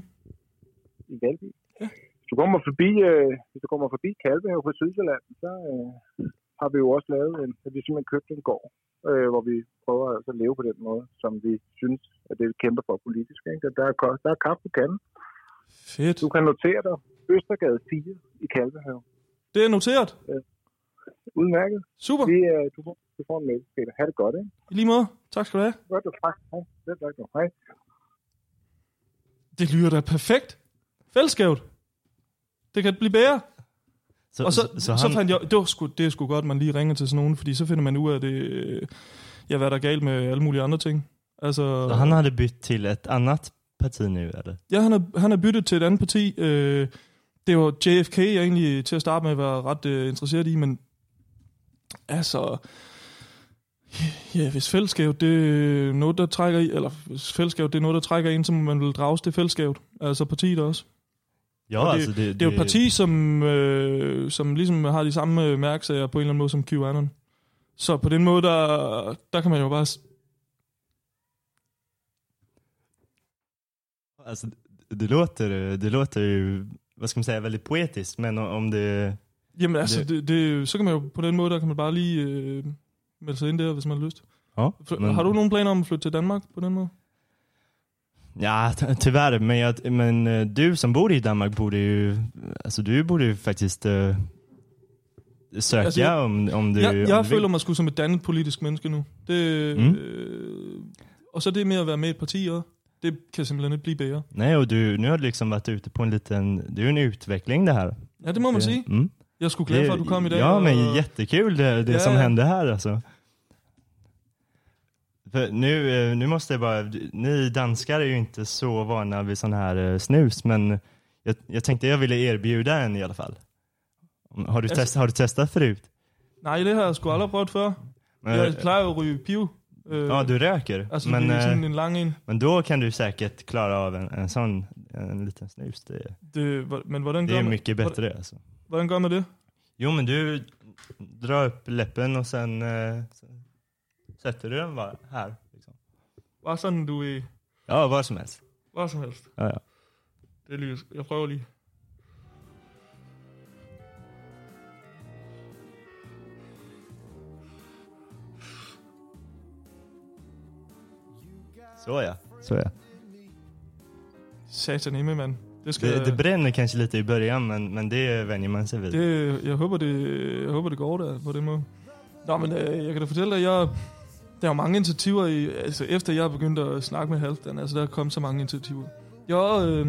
i Valby. Ja. Hvis du kommer forbi, øh, hvis du kommer forbi Kalvehave på Sydsjælland, så øh, har vi jo også lavet en, at vi simpelthen købt en gård, øh, hvor vi prøver altså at leve på den måde, som vi synes, at det vi kæmper for politisk. Ikke? Der, er, der er kaffe på kanden. Fedt. Du kan notere dig Østergade 4 i Kalvehave. Det er noteret. Udmærket. Super. Vi, øh, du, får, du får en mail, Peter. Ha' det godt, ikke? I lige måde. Tak skal du have. Godt, du. Hej. Hej. Selv tak, du. Hej. Det lyder da perfekt. Fællesskabet. Det kan blive bedre. Så, Og så, så, så, han, så fandt jeg, det, var sgu, det er sgu godt, man lige ringer til sådan nogen, fordi så finder man ud af det, ja, hvad der er galt med alle mulige andre ting. Altså, så han hade bytt till ett annat parti nu eller? ja, han er, han er byttet til et andet parti. Øh, det var JFK, jeg egentlig til at starte med var ret øh, interesseret i, men altså, ja, hvis fællesskab det er noget, der trækker i, eller hvis fællesskab det er noget, der trækker ind, så må man vil drages til fællesskab. Altså partiet også. Ja, Og det, alltså det, det er jo et parti, som, øh, som ligesom har de samme øh, mærkesager på en eller anden måde som QAnon. Så på den måde, der, der kan man jo bare... Alltså, det, låter, det låter ju, vad ska man säga, väldigt poetiskt, men om det... Jamen altså, Det- det, så kan man jo på den måde, der kan man bare lige øh, melde sig ind der, hvis man har lyst. Ja, Fly, Har du nogen planer om at flytte til Danmark på den måde? Ja, ty- *laughs* tyvärr, men, jag, men eh, du som bor i Danmark borde ju, alltså du borde ju faktiskt uh, söka Alltså, jag- om, om du... Jeg, om jeg vill. føler mig sgu som et dannet politisk menneske nu. Det, Mm. øh, og så det med at være med i et parti også. Det kan simpelthen ikke blive bedre. Nej, och du, nu har du liksom varit ute på en liten, det är ju en utveckling det här. Ja, det må man sige. Mm. Jeg er sgu glad for, at du kom i dag. Ja, men jättekul det, det Ja, som hände här alltså. För nu, eh, nu måste jag bara, ni danskar är ju inte så vana vid sån här eh, snus, men jag, jag tänkte jag ville erbjuda en i alla fall. Har du, Alltså- test, har du testat förut? Nej, det har jeg sgu aldrig prøvet før. Men, Jeg plejer ryge piv. Øh, ja, du röker. Altså, men, det er sådan eh, en lang en. men då kan du säkert klara av en, en sån en liten snus. Det, Det, hvor- men hvordan det är man, mycket bättre alltså. hvordan gør man det? Jo, men du drar upp läppen och sen, eh, sen sätter du den bara här. Liksom. Bare sådan, du er Ja, vad som helst. hvad som helst. Ja, ja. Det er lige, jeg prøver lige. Så ja. Så ja. Satan himmel, mand. Det skal, Det, det bränner kanske lite i början, men, men det vänjer man sig vid. det, jeg, håber, det, jeg håber, det går der på den måde. Nå, men øh, jeg kan da fortælle dig, jeg, der er jo mange initiativer, i, altså efter jeg begyndte at snakke med Halvdan, altså der er kommet så mange initiativer. Jeg, øh,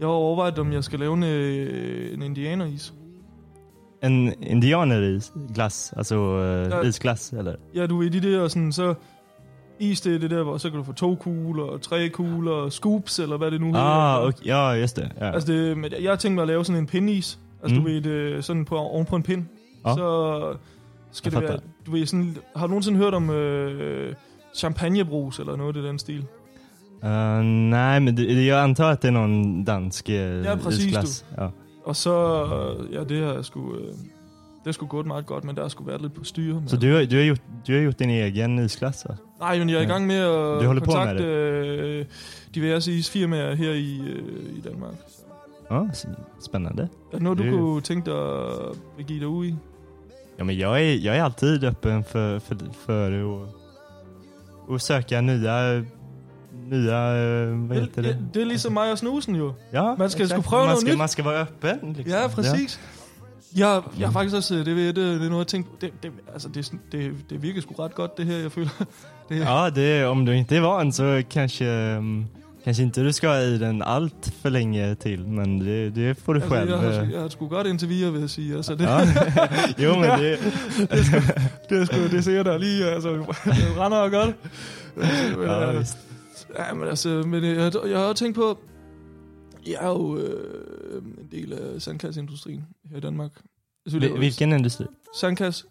jeg har overvejet, om jeg skal lave en, øh, en indianeris. En indianeris glass, alltså uh, Ja. isglass eller? Ja, du ved, de der sådan, så is det det der, hvor så kan du få to kugler, tre kugler, scoops, eller hvad det nu Ah, hedder. okay, ja just det. Ja. Altså, det, jeg har tænkt mig at lave sådan en pindis. Altså, Mm. du ved, det, sådan på, oven på en pind. Ja. Så skal Jeg det være, du ved, sådan, har du nogensinde hørt om øh, champagnebrus eller noget i den stil? Uh, nej, men det, jag antar att det är någon dansk uh, Ja, precis, isglass. Ja. Og så, øh, ja, det har sgu, øh, det sgu gået meget godt, men der sgu været lidt på styre. Men, Så du, har- du, har gjort, du har gjort din egen isglass va? Nej, men jeg er i Ja. gang med at Du holder på med kontakte øh, diverse isfirmaer her i, øh, i Danmark. Så, Ja, s- spännande. er det noget, du Det- kunne tænke dig at begive dig ud i? Ja, men jag är, jag är alltid öppen för, för, för att, att söka nya, nya, eh, vad heter Det, det? er ligesom mig snusen jo. Ja, Man ska- exakt. pröva man ska, nytt. man ska vara öppen. Liksom. Ja, præcis. Jeg, jeg har faktisk også, det, det, det er noget, jeg tænkt på. Det, det, altså, det, det, det virker sgu ret godt, det her, jeg føler. *laughs* Det, Ja, det, om du inte är van så kanske, um, kanske inte du ska i den allt för länge till, men det, det får du altså, själv. jeg, har, eh, jeg har sgu godt indtil videre, vil jeg sige. Altså, det, Ja. *laughs* jo, men det, *laughs* det, er sgu, det ser der lige, altså, det render godt. Men, ja, visst. Ja, men altså, men jeg, jeg har tænkt på, jeg er jo øh, en del af sandkassindustrien her i Danmark. Altså, vi Vil- laver Vilken industri? Sandkasse.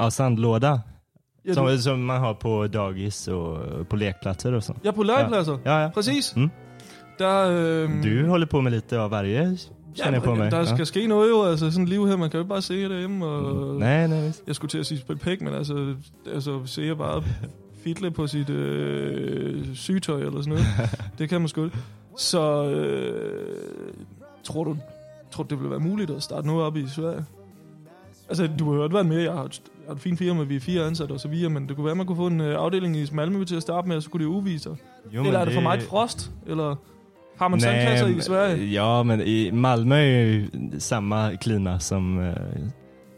Ja, sandlåda. Ja, som, du, som man har på dagis och på lekplatser och så. ja, på legepladser. Ja, ja. Præcis. Mm. Der, øh, Du håller på med lite av varje, känner jag på mig. Der skal ja. ske noget jo, altså sådan et liv her, man kan jo ikke bare se derhjemme, og Nej, nej, visst. jeg skulle til at sige spille pæk, men altså, altså se jeg bare fitle på sit øh, sygtøj eller sådan noget. *laughs* det kan man sgu ikke. Så øh, tror du, tror det vil være muligt at starte noget op i Sverige? Altså, du har hørt været med, jeg har, har et fint firma, vi er fire ansatte og så videre, men det kunne være, man kunne få en øh, afdeling i Malmø til at starte med, og så kunne det uvise Jo, Eller er det for meget frost? Eller har man sandkasser i Sverige? Ja, men i Malmö är ju samma klima som, eh,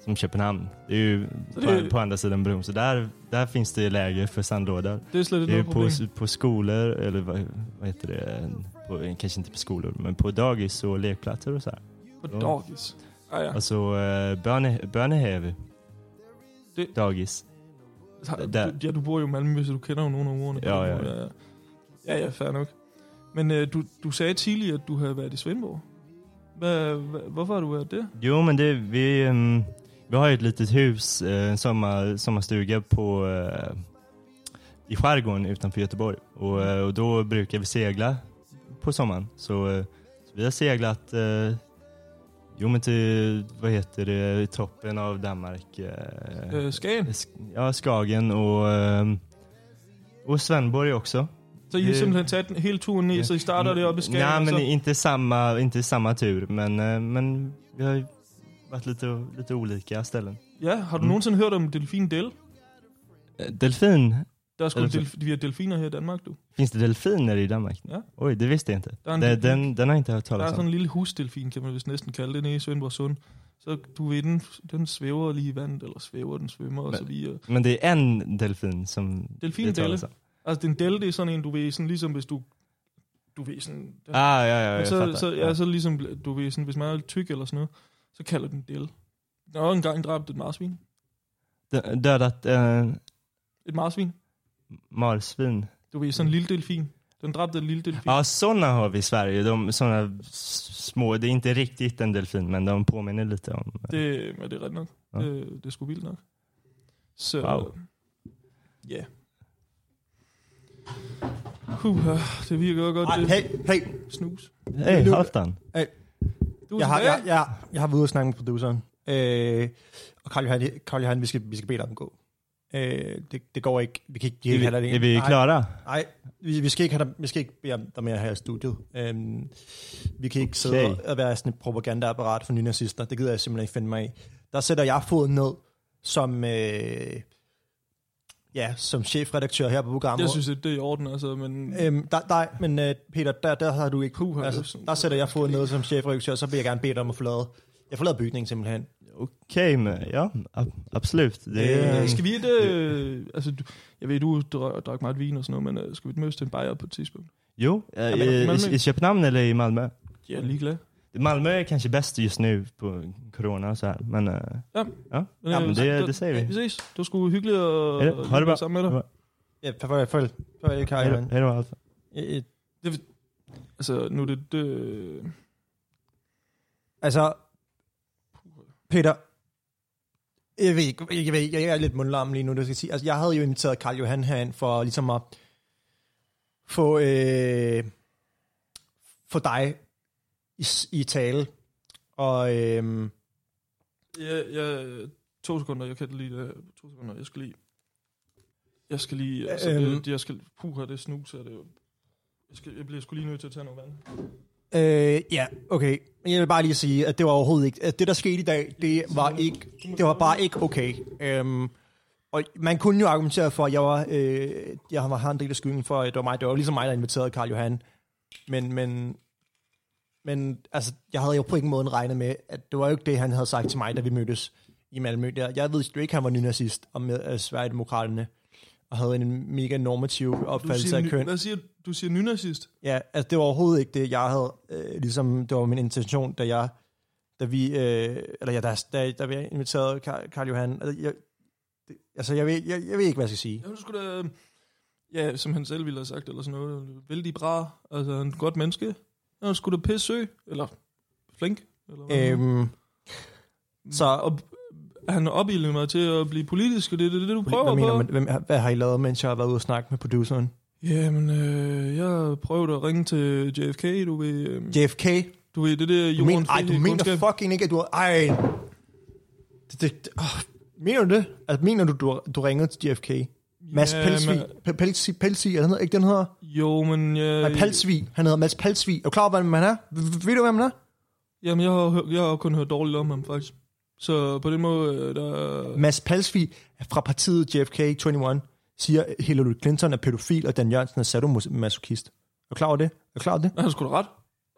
som Köpenhamn. Det är ju Så på, det- på andra sidan bron, så där, där finns det läge för sandlådor. Det er slet är ju noget på, på skolor, eller vad, vad heter det? På, kanske inte på skolor, men på dagis och lekplatser och så här. På dagis. Ah, ja. Alltså eh, børne, børnehave. Det-. Har- Der- Du, ja, du bor jo i Malmø, så du kender jo nogle af ordene. Ja, ja, ja. ja. Fair nok. Men øh, du, du sagde tidligere, at du havde været i Svendborg. Hvad, hvad, hvorfor har du været det? Jo, men det, vi, ehm, vi har ju ett litet hus, en sommar, sommarstuga på, eh, i skärgården utanför Göteborg. Och, eh, och då brukar vi segla på sommaren. Så, eh, så vi har seglat eh, jo, men till, vad heter det, toppen av Danmark. eh, Øh, Skagen. Sk- Ja, Skagen och, ehm, och Svenborg också. Så I har simpelthen taget den hele turen ned, så I starter det i Skagen? Nej, og men så, inte samma, inte samma tur. Men, eh, men vi har varit lite, lite olika ställen. ja, har du Mm. nogensinde hørt om delfin Del? Eh, Delfin? Der er sgu delf- vi har delfiner her i Danmark, du. Finns det delfiner i Danmark? Ja. Oj, det visste jag inte. Der er, en Det, delfin, den, den har jag inte hört der er talas sådan om. en lille husdelfin, kan man vist næsten kalde det, nede i Svendborg Sund. Så du ved, den, den svæver lige i vandet, eller svæver, den svømmer og Men- så videre. Men det är en delfin som Delfin det talas om. Altså, den del, det er sådan en, du ved, sådan ligesom hvis du... Du ved, sådan... Den, Ah, ja, ja, jag så, fattar. så, ja, så ligesom, du ved, sådan, hvis man er lidt tyk eller sådan noget, så kalder den del. Der var engang dræbt et marsvin. Dödat eh, Et marsvin. marsvin. Du ved, sådan en lille delfin. Den dræbte en lille delfin. Ja, sådana har vi i Sverige. De, såna små, det är inte riktigt en delfin, men de påminner lite om... Det, men det er ret nok. Ja. Det, det er sgu vildt nok. Så, Wow. ja. Huh, det virker jo godt. Ej, det hey, hey. Snus. Hej, Nu- Halvdan. Du er Jeg har, jeg, jeg, jeg har været ude og snakke med produceren. Øh, og Karl Johan, Karl Johan vi, skal, vi skal bede dig om at gå. Øh, det, det går ikke. Vi kan ikke, de kan Är ikke vi, have dig är vi Nej, klara? Nej, vi, vi, skal ikke have dig, vi skal ikke bede om dig mere her i studiet. Øhm, vi kan ikke sidde Okay. og være sådan et propagandaapparat for nynazister. Det gider jeg simpelthen ikke finde mig i. Der sætter jeg foden ned som... Øh, ja, som chefredaktør her på programmet. Jeg synes, det er i orden, altså, men... Øhm, der, der, men uh, Peter, der, der har du ikke... Puh, altså, det der sætter jeg foden ned som chefredaktør, så bliver jeg gerne bedt om at forlade... Jeg forlader bygningen simpelthen. Okej, men ja, ab- absolut. Det är, Øh, skal vi ikke... Øh, altså, du, jeg ved, du drak, drak meget vin og sådan noget, men øh, skal vi mødes til en bajer på et tidspunkt? jo, eh, men- i, Malmö. i Köpenhamn eller i Malmö? Jeg er ligeglad. Malmö är kanske bäst just nu på corona og så här, men eh, Ja. Ja. Men, Ja, men øh, det- det sagde vi. Ja. Det var sgu hyggeligt at, Ja, ha det bra. sammen med dig. Ja, farvel, farvel, farvel Kai. hej då, hej då Alfa. Øh, Altså, nu er det... det Altså, Peter, jeg ved ikke, jeg, ved, jeg er lidt mundlarm lige nu, det skal jeg sige. Altså, jeg havde jo inviteret Karl Johan herind for ligesom at få, øh, få dig i, i tale. Og øh, Ja, ja, to sekunder, jeg kan lige det. To sekunder, jeg skal lige... Jeg skal lige... Altså, Øhm. det, jeg skal... Puh, det snuser, det er jo... Jeg, skal, jeg bliver sgu lige nødt til at tage noget vand. Øh, ja, okay. Men jeg vil bare lige sige, at det var overhovedet ikke... At det, der skete i dag, det var ikke... Det var bare ikke okay. Øhm, og man kunne jo argumentere for, at jeg var... Øh, jeg var en del af skylden for, at det var mig. Det var ligesom mig, der inviterede Karl Johan. Men, men, men altså, jeg havde jo på ingen måde regnet med, at det var jo ikke det, han havde sagt til mig, da vi mødtes i Malmø. Der. Jeg ved jo ikke, han var nynazist og med af Sverigedemokraterne og havde en mega normativ opfattelse af køn. hvad siger du? Du siger nynazist? Ja, altså det var overhovedet ikke det, jeg havde, øh, ligesom, det var min intention, da jeg, da vi, øh, eller ja, da, da, da vi inviterede Karl, Johan, altså jeg, det, altså jeg ved, jeg, jeg ved ikke, hvad jeg skal sige. Ja, du skulle da... Ja, som han selv ville have sagt, eller sådan noget. Vældig bra. Altså, en godt menneske. Ja, skulle da pisse sø. Eller flink. Eller hvad Øhm, så, og han opildede mig til at blive politisk, og det er det, det, du prøver hvad, mener på. man, hvem, hvad har I lavet, mens jeg har været ude og snakke med produceren? Jamen, øh, jeg prøvede at ringe til JFK, du ved... Øh, JFK? du ved, det der Du mener, ej, du mener kundskab. fucking ikke, at du har... Ej, det, det, det, oh, mener du det? Altså, mener du, du, du ringede til JFK? Mads Ja, Pelsvig, men- Pe- Pelsi, Pelsi, er noget, ikke den hedder? Jo, men... Jeg, Nej, Palsvig. Han hedder Mads Palsvig. Er du klar over, hvem han er? Ved du, hvem han er? Jamen, jeg har, jeg har kun hørt dårligt om ham, faktisk. Så på den måde, øh, der... Mads Palsvig fra partiet JFK 21 siger, Hillary Clinton er pædofil, og Dan Jørgensen er sadomasochist. Er du klar over det? Er du klar over det? Han skulle sgu da ret.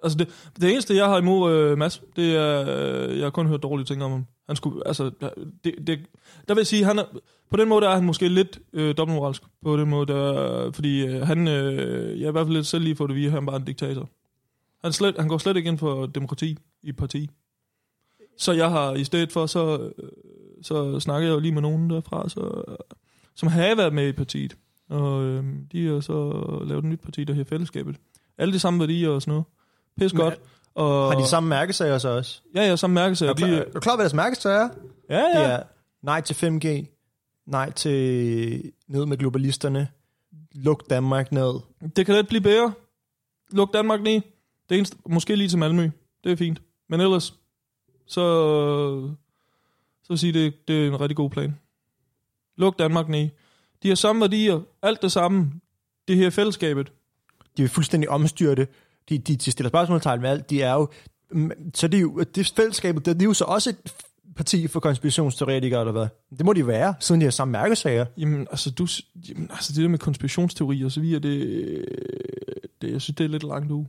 Altså, det, det eneste, jeg har imod øh, Mads, det er, øh, jeg har kun hørt dårlige ting om ham. Han skulle, altså, det, det, der vil jeg sige, han er, på den måde er han måske lidt øh, dobbeltmoralsk. På den måde, der, fordi øh, han, øh, jeg er i hvert fald lidt selv lige for det vide, han bare en diktator. Han, slet, han går slet ikke ind for demokrati i parti. Så jeg har i stedet for, så, øh, så snakker jeg jo lige med nogen derfra, så, øh, som har været med i partiet. Og øh, de har så lavet et nyt parti, der hedder Fællesskabet. Alle de samme værdier og sådan noget. Pis godt. Og, Har de samme mærkesager så også? Ja, ja, samme mærkesager. Er du, klar, De, er du klar, hvad deres mærkesager er? ja, Det ja. er nej til 5G, nej til ned med globalisterne, luk Danmark ned. Det kan let blive bedre. Luk Danmark ned. Det eneste, måske lige til Malmø. Det er fint. Men ellers, så, så vil sige, det, det er en rigtig god plan. Luk Danmark ned. De har samme værdier. Alt det samme. Det her er fællesskabet. De vil fuldstændig omstyre det. De, de, de stiller spørgsmålstegn med alt. De er jo, mm, så det er jo, det fællesskabet, det, det er jo så også et parti for konspirationsteoretikere, eller hvad? Det må de være, siden de har samme mærkesager. Jamen, altså, du, jamen, altså det der med konspirationsteori og så videre, det, det, jeg synes, det er lidt langt ud,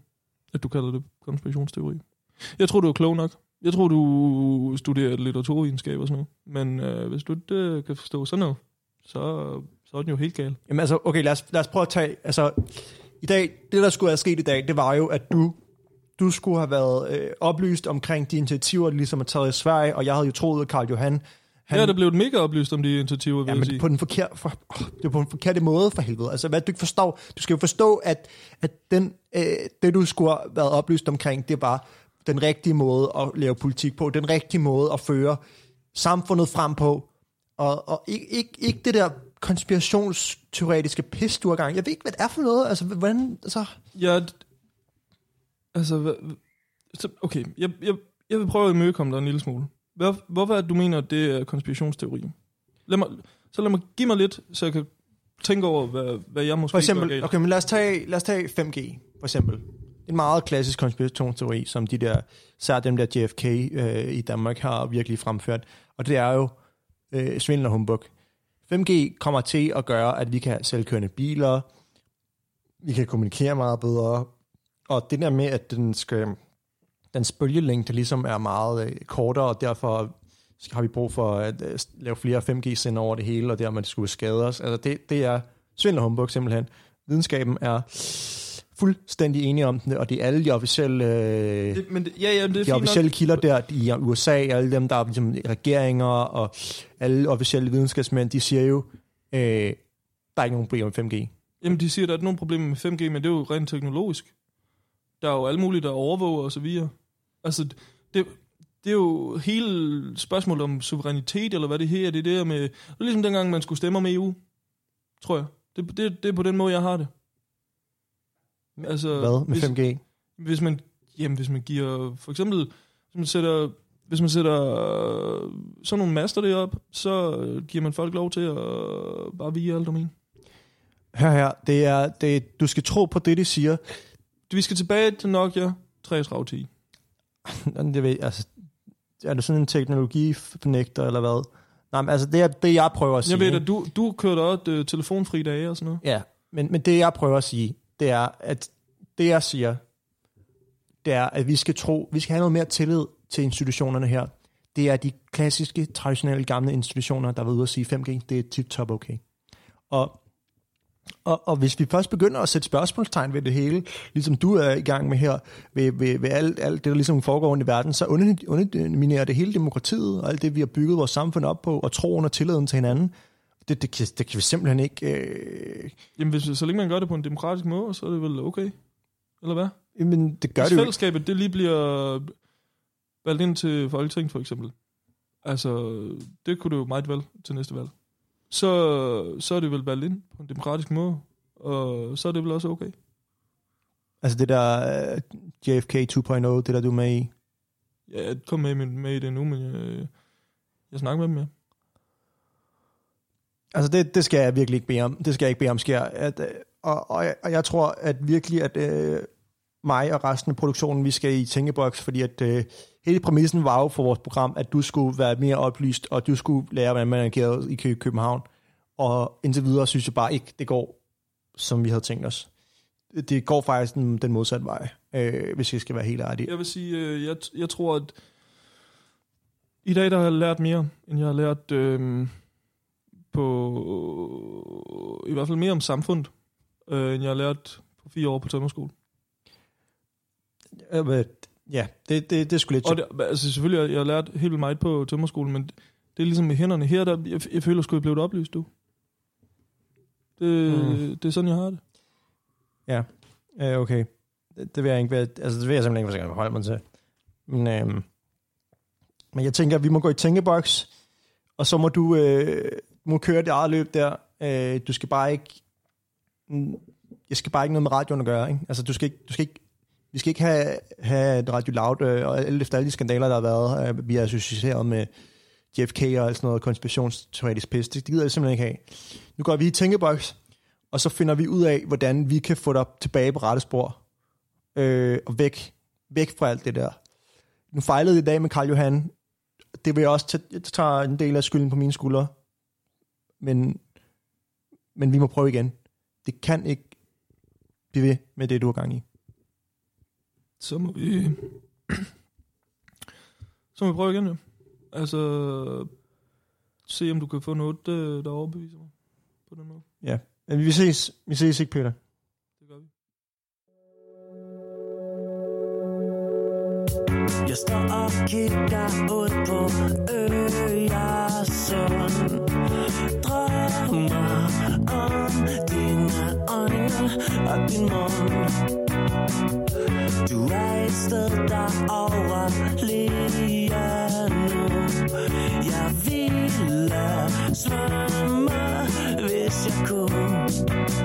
at du kalder det konspirationsteori. Jeg tror, du er klog nok. Jeg tror, du studerer litteraturvidenskab og sådan noget. Men øh, hvis du ikke øh, kan forstå sådan noget, så, så er den jo helt gal. Jamen altså, okay, lad os, lad os prøve at tage, altså, i dag, det der skulle have sket i dag, det var jo, at du, du skulle have været øh, oplyst omkring de initiativer, der ligesom er taget i Sverige, og jeg havde jo troet, at Karl Johan, Han, ja, der blev mega oplyst om de initiativer, vil Ja, men sige. på den forkerte, for, oh, det er på en forkerte måde for helvede. Altså, hvad du ikke forstår, du skal jo forstå, at, at den, øh, det, du skulle have været oplyst omkring, det var den rigtige måde at lave politik på, den rigtige måde at føre samfundet frem på, og, og ikke, ikke, ikke det der konspirationsteoretiske pis, du har gang. Jeg ved ikke, hvad det er for noget. Altså, hvordan, altså, Ja, altså, så, okay, jeg, jeg, jeg vil prøve at imødekomme dig en lille smule. Hvor, hvorfor det, du mener, at det er konspirationsteori? Lad mig, så lad mig give mig lidt, så jeg kan tænke over, hvad, hvad jeg måske for eksempel, okay, men lad os, tage, lad os tage 5G, for eksempel. En meget klassisk konspirationsteori, som de der, særligt dem der JFK øh, i Danmark har virkelig fremført. Og det er jo øh, svindel og humbug. 5G kommer til at gøre, at vi kan selvkørende biler, vi kan kommunikere meget bedre, og det der med, at den skal, dens bølgelængde ligesom er meget øh, kortere, og derfor har vi brug for at øh, lave flere 5G-sender over det hele, og der man skulle skade os. Altså det, det er svindel og humbug simpelthen. Videnskaben er fuldstændig enige om den, og det er alle de officielle, øh, Det, men det, ja, ja, det er de officielle nok. kilder der i USA, alle dem, der er ligesom, regeringer og alle officielle videnskabsmænd, de siger jo, øh, der er ikke nogen problemer med 5G. Jamen, de siger, at der er nogen problemer med 5G, men det er jo rent teknologisk. Der er jo alle mulige, der overvåger og så videre. Altså, det, det er jo hele spørgsmålet om suverænitet, eller hvad det her, det er det her med... Det er ligesom dengang, man skulle stemme om EU, tror jeg. Det, det, det er på den måde, jeg har det. Altså, Hvad med hvis, 5G? hvis man, jamen, hvis man giver, for eksempel, hvis man sætter, hvis man sætter øh, sådan nogle master derop, så øh, giver man folk lov til at bare vige alt om en. Hør her, det er, det, du skal tro på det, de siger. Vi skal tilbage til Nokia 3310. *laughs* Det ved, altså, er du sådan en teknologifornægter, eller hvad? Nej, men altså, det er det, jeg prøver at sige. Jeg ved at du, du kørte også øh, telefonfri dage og sådan noget. Ja, men, men det jeg prøver at sige, det er, at det jeg siger, det er, at vi skal tro, vi skal have noget mere tillid til institutionerne her. Det er de klassiske, traditionelle, gamle institutioner, der var ude at sige 5G, det er tip-top okay. Og, og, og hvis vi først begynder at sætte spørgsmålstegn ved det hele, ligesom du er i gang med her, ved, ved, ved alt, alt det, der ligesom foregår rundt i verden, så under- underminerer det hele demokratiet, og alt det, vi har bygget vores samfund op på, og troen og tilliden til hinanden. Det, det, kan, det kan vi simpelthen ikke... Øh, Jamen, hvis, så længe man gør det på en demokratisk måde, så er det vel okay. Eller hvad? men det gør Hvis det jo ikke. fællesskabet, det lige bliver valgt ind til Folketing, for eksempel. Altså, det kunne det jo meget vel til næste valg. Så, så er det vel valgt ind på en demokratisk måde, og så er det vel også okay. Altså det der uh, JFK 2.0, det der du er med i. Ja, jeg kom med, med, med i det nu, men jeg, jeg snakker med dem, ja. Altså det, det skal jeg virkelig ikke bede om. Det skal jeg ikke bede om sker. At, øh, og, og, jeg, og jeg tror at virkelig, at øh, mig og resten af produktionen, vi skal i tænkeboks, fordi at øh, hele præmissen var jo for vores program, at du skulle være mere oplyst, og du skulle lære, hvordan man agerede i Kø- København. Og indtil videre synes jeg bare ikke, det går, som vi havde tænkt os. Det går faktisk den, den modsatte vej, øh, hvis jeg skal være helt ærlig. Jeg vil sige, øh, jeg, jeg tror, at i dag der har jeg lært mere, end jeg har lært øh, på, i hvert fald mere om samfundet, øh, end jeg har lært på fire år på tømmerskole. Øh, men, Ja, det, det, det skulle lidt... Og det, altså selvfølgelig, jeg, jeg har lært helt vildt meget på tømmerskolen, men det er ligesom med hænderne her, der, jeg, jeg føler sgu, jeg blev oplyst, du. Det, Mm. det er sådan, jeg har det. Ja, øh, okay. Det, det vil jeg ikke være, altså det vil jeg simpelthen ikke forholde mig til. Men, øhm, men jeg tænker, at vi må gå i tænkeboks, og så må du øh, må køre det eget løb der. Øh, du skal bare ikke, jeg skal bare ikke noget med radioen at gøre, ikke? Altså du skal ikke, du skal ikke vi skal ikke have, have et Radio Loud, øh, og alle, efter alle de skandaler, der har været, øh, vi er associeret med JFK og alt sådan noget konspirationsteoretisk pis. Det gider jeg simpelthen ikke have. Nu går vi i tænkeboks, og så finder vi ud af, hvordan vi kan få dig tilbage på rette spor. Øh, og væk, væk fra alt det der. Nu fejlede i dag med Karl Johan. Det vil jeg også tage, jeg tager en del af skylden på mine skuldre. Men, men vi må prøve igen. Det kan ikke blive ved med det, du har gang i. Så må vi... *clears throat* så må vi prøve igen, jo. Altså, se om du kan få noget, der, der overbeviser mig på den måde. Ja. Men vi ses. Vi ses ikke, Peter. Det gør vi. Jeg står og kigger ud på Øresund Drømmer om dine øjne og din mund Du er et sted derovre lige nu Jeg ville svømme, hvis jeg kunne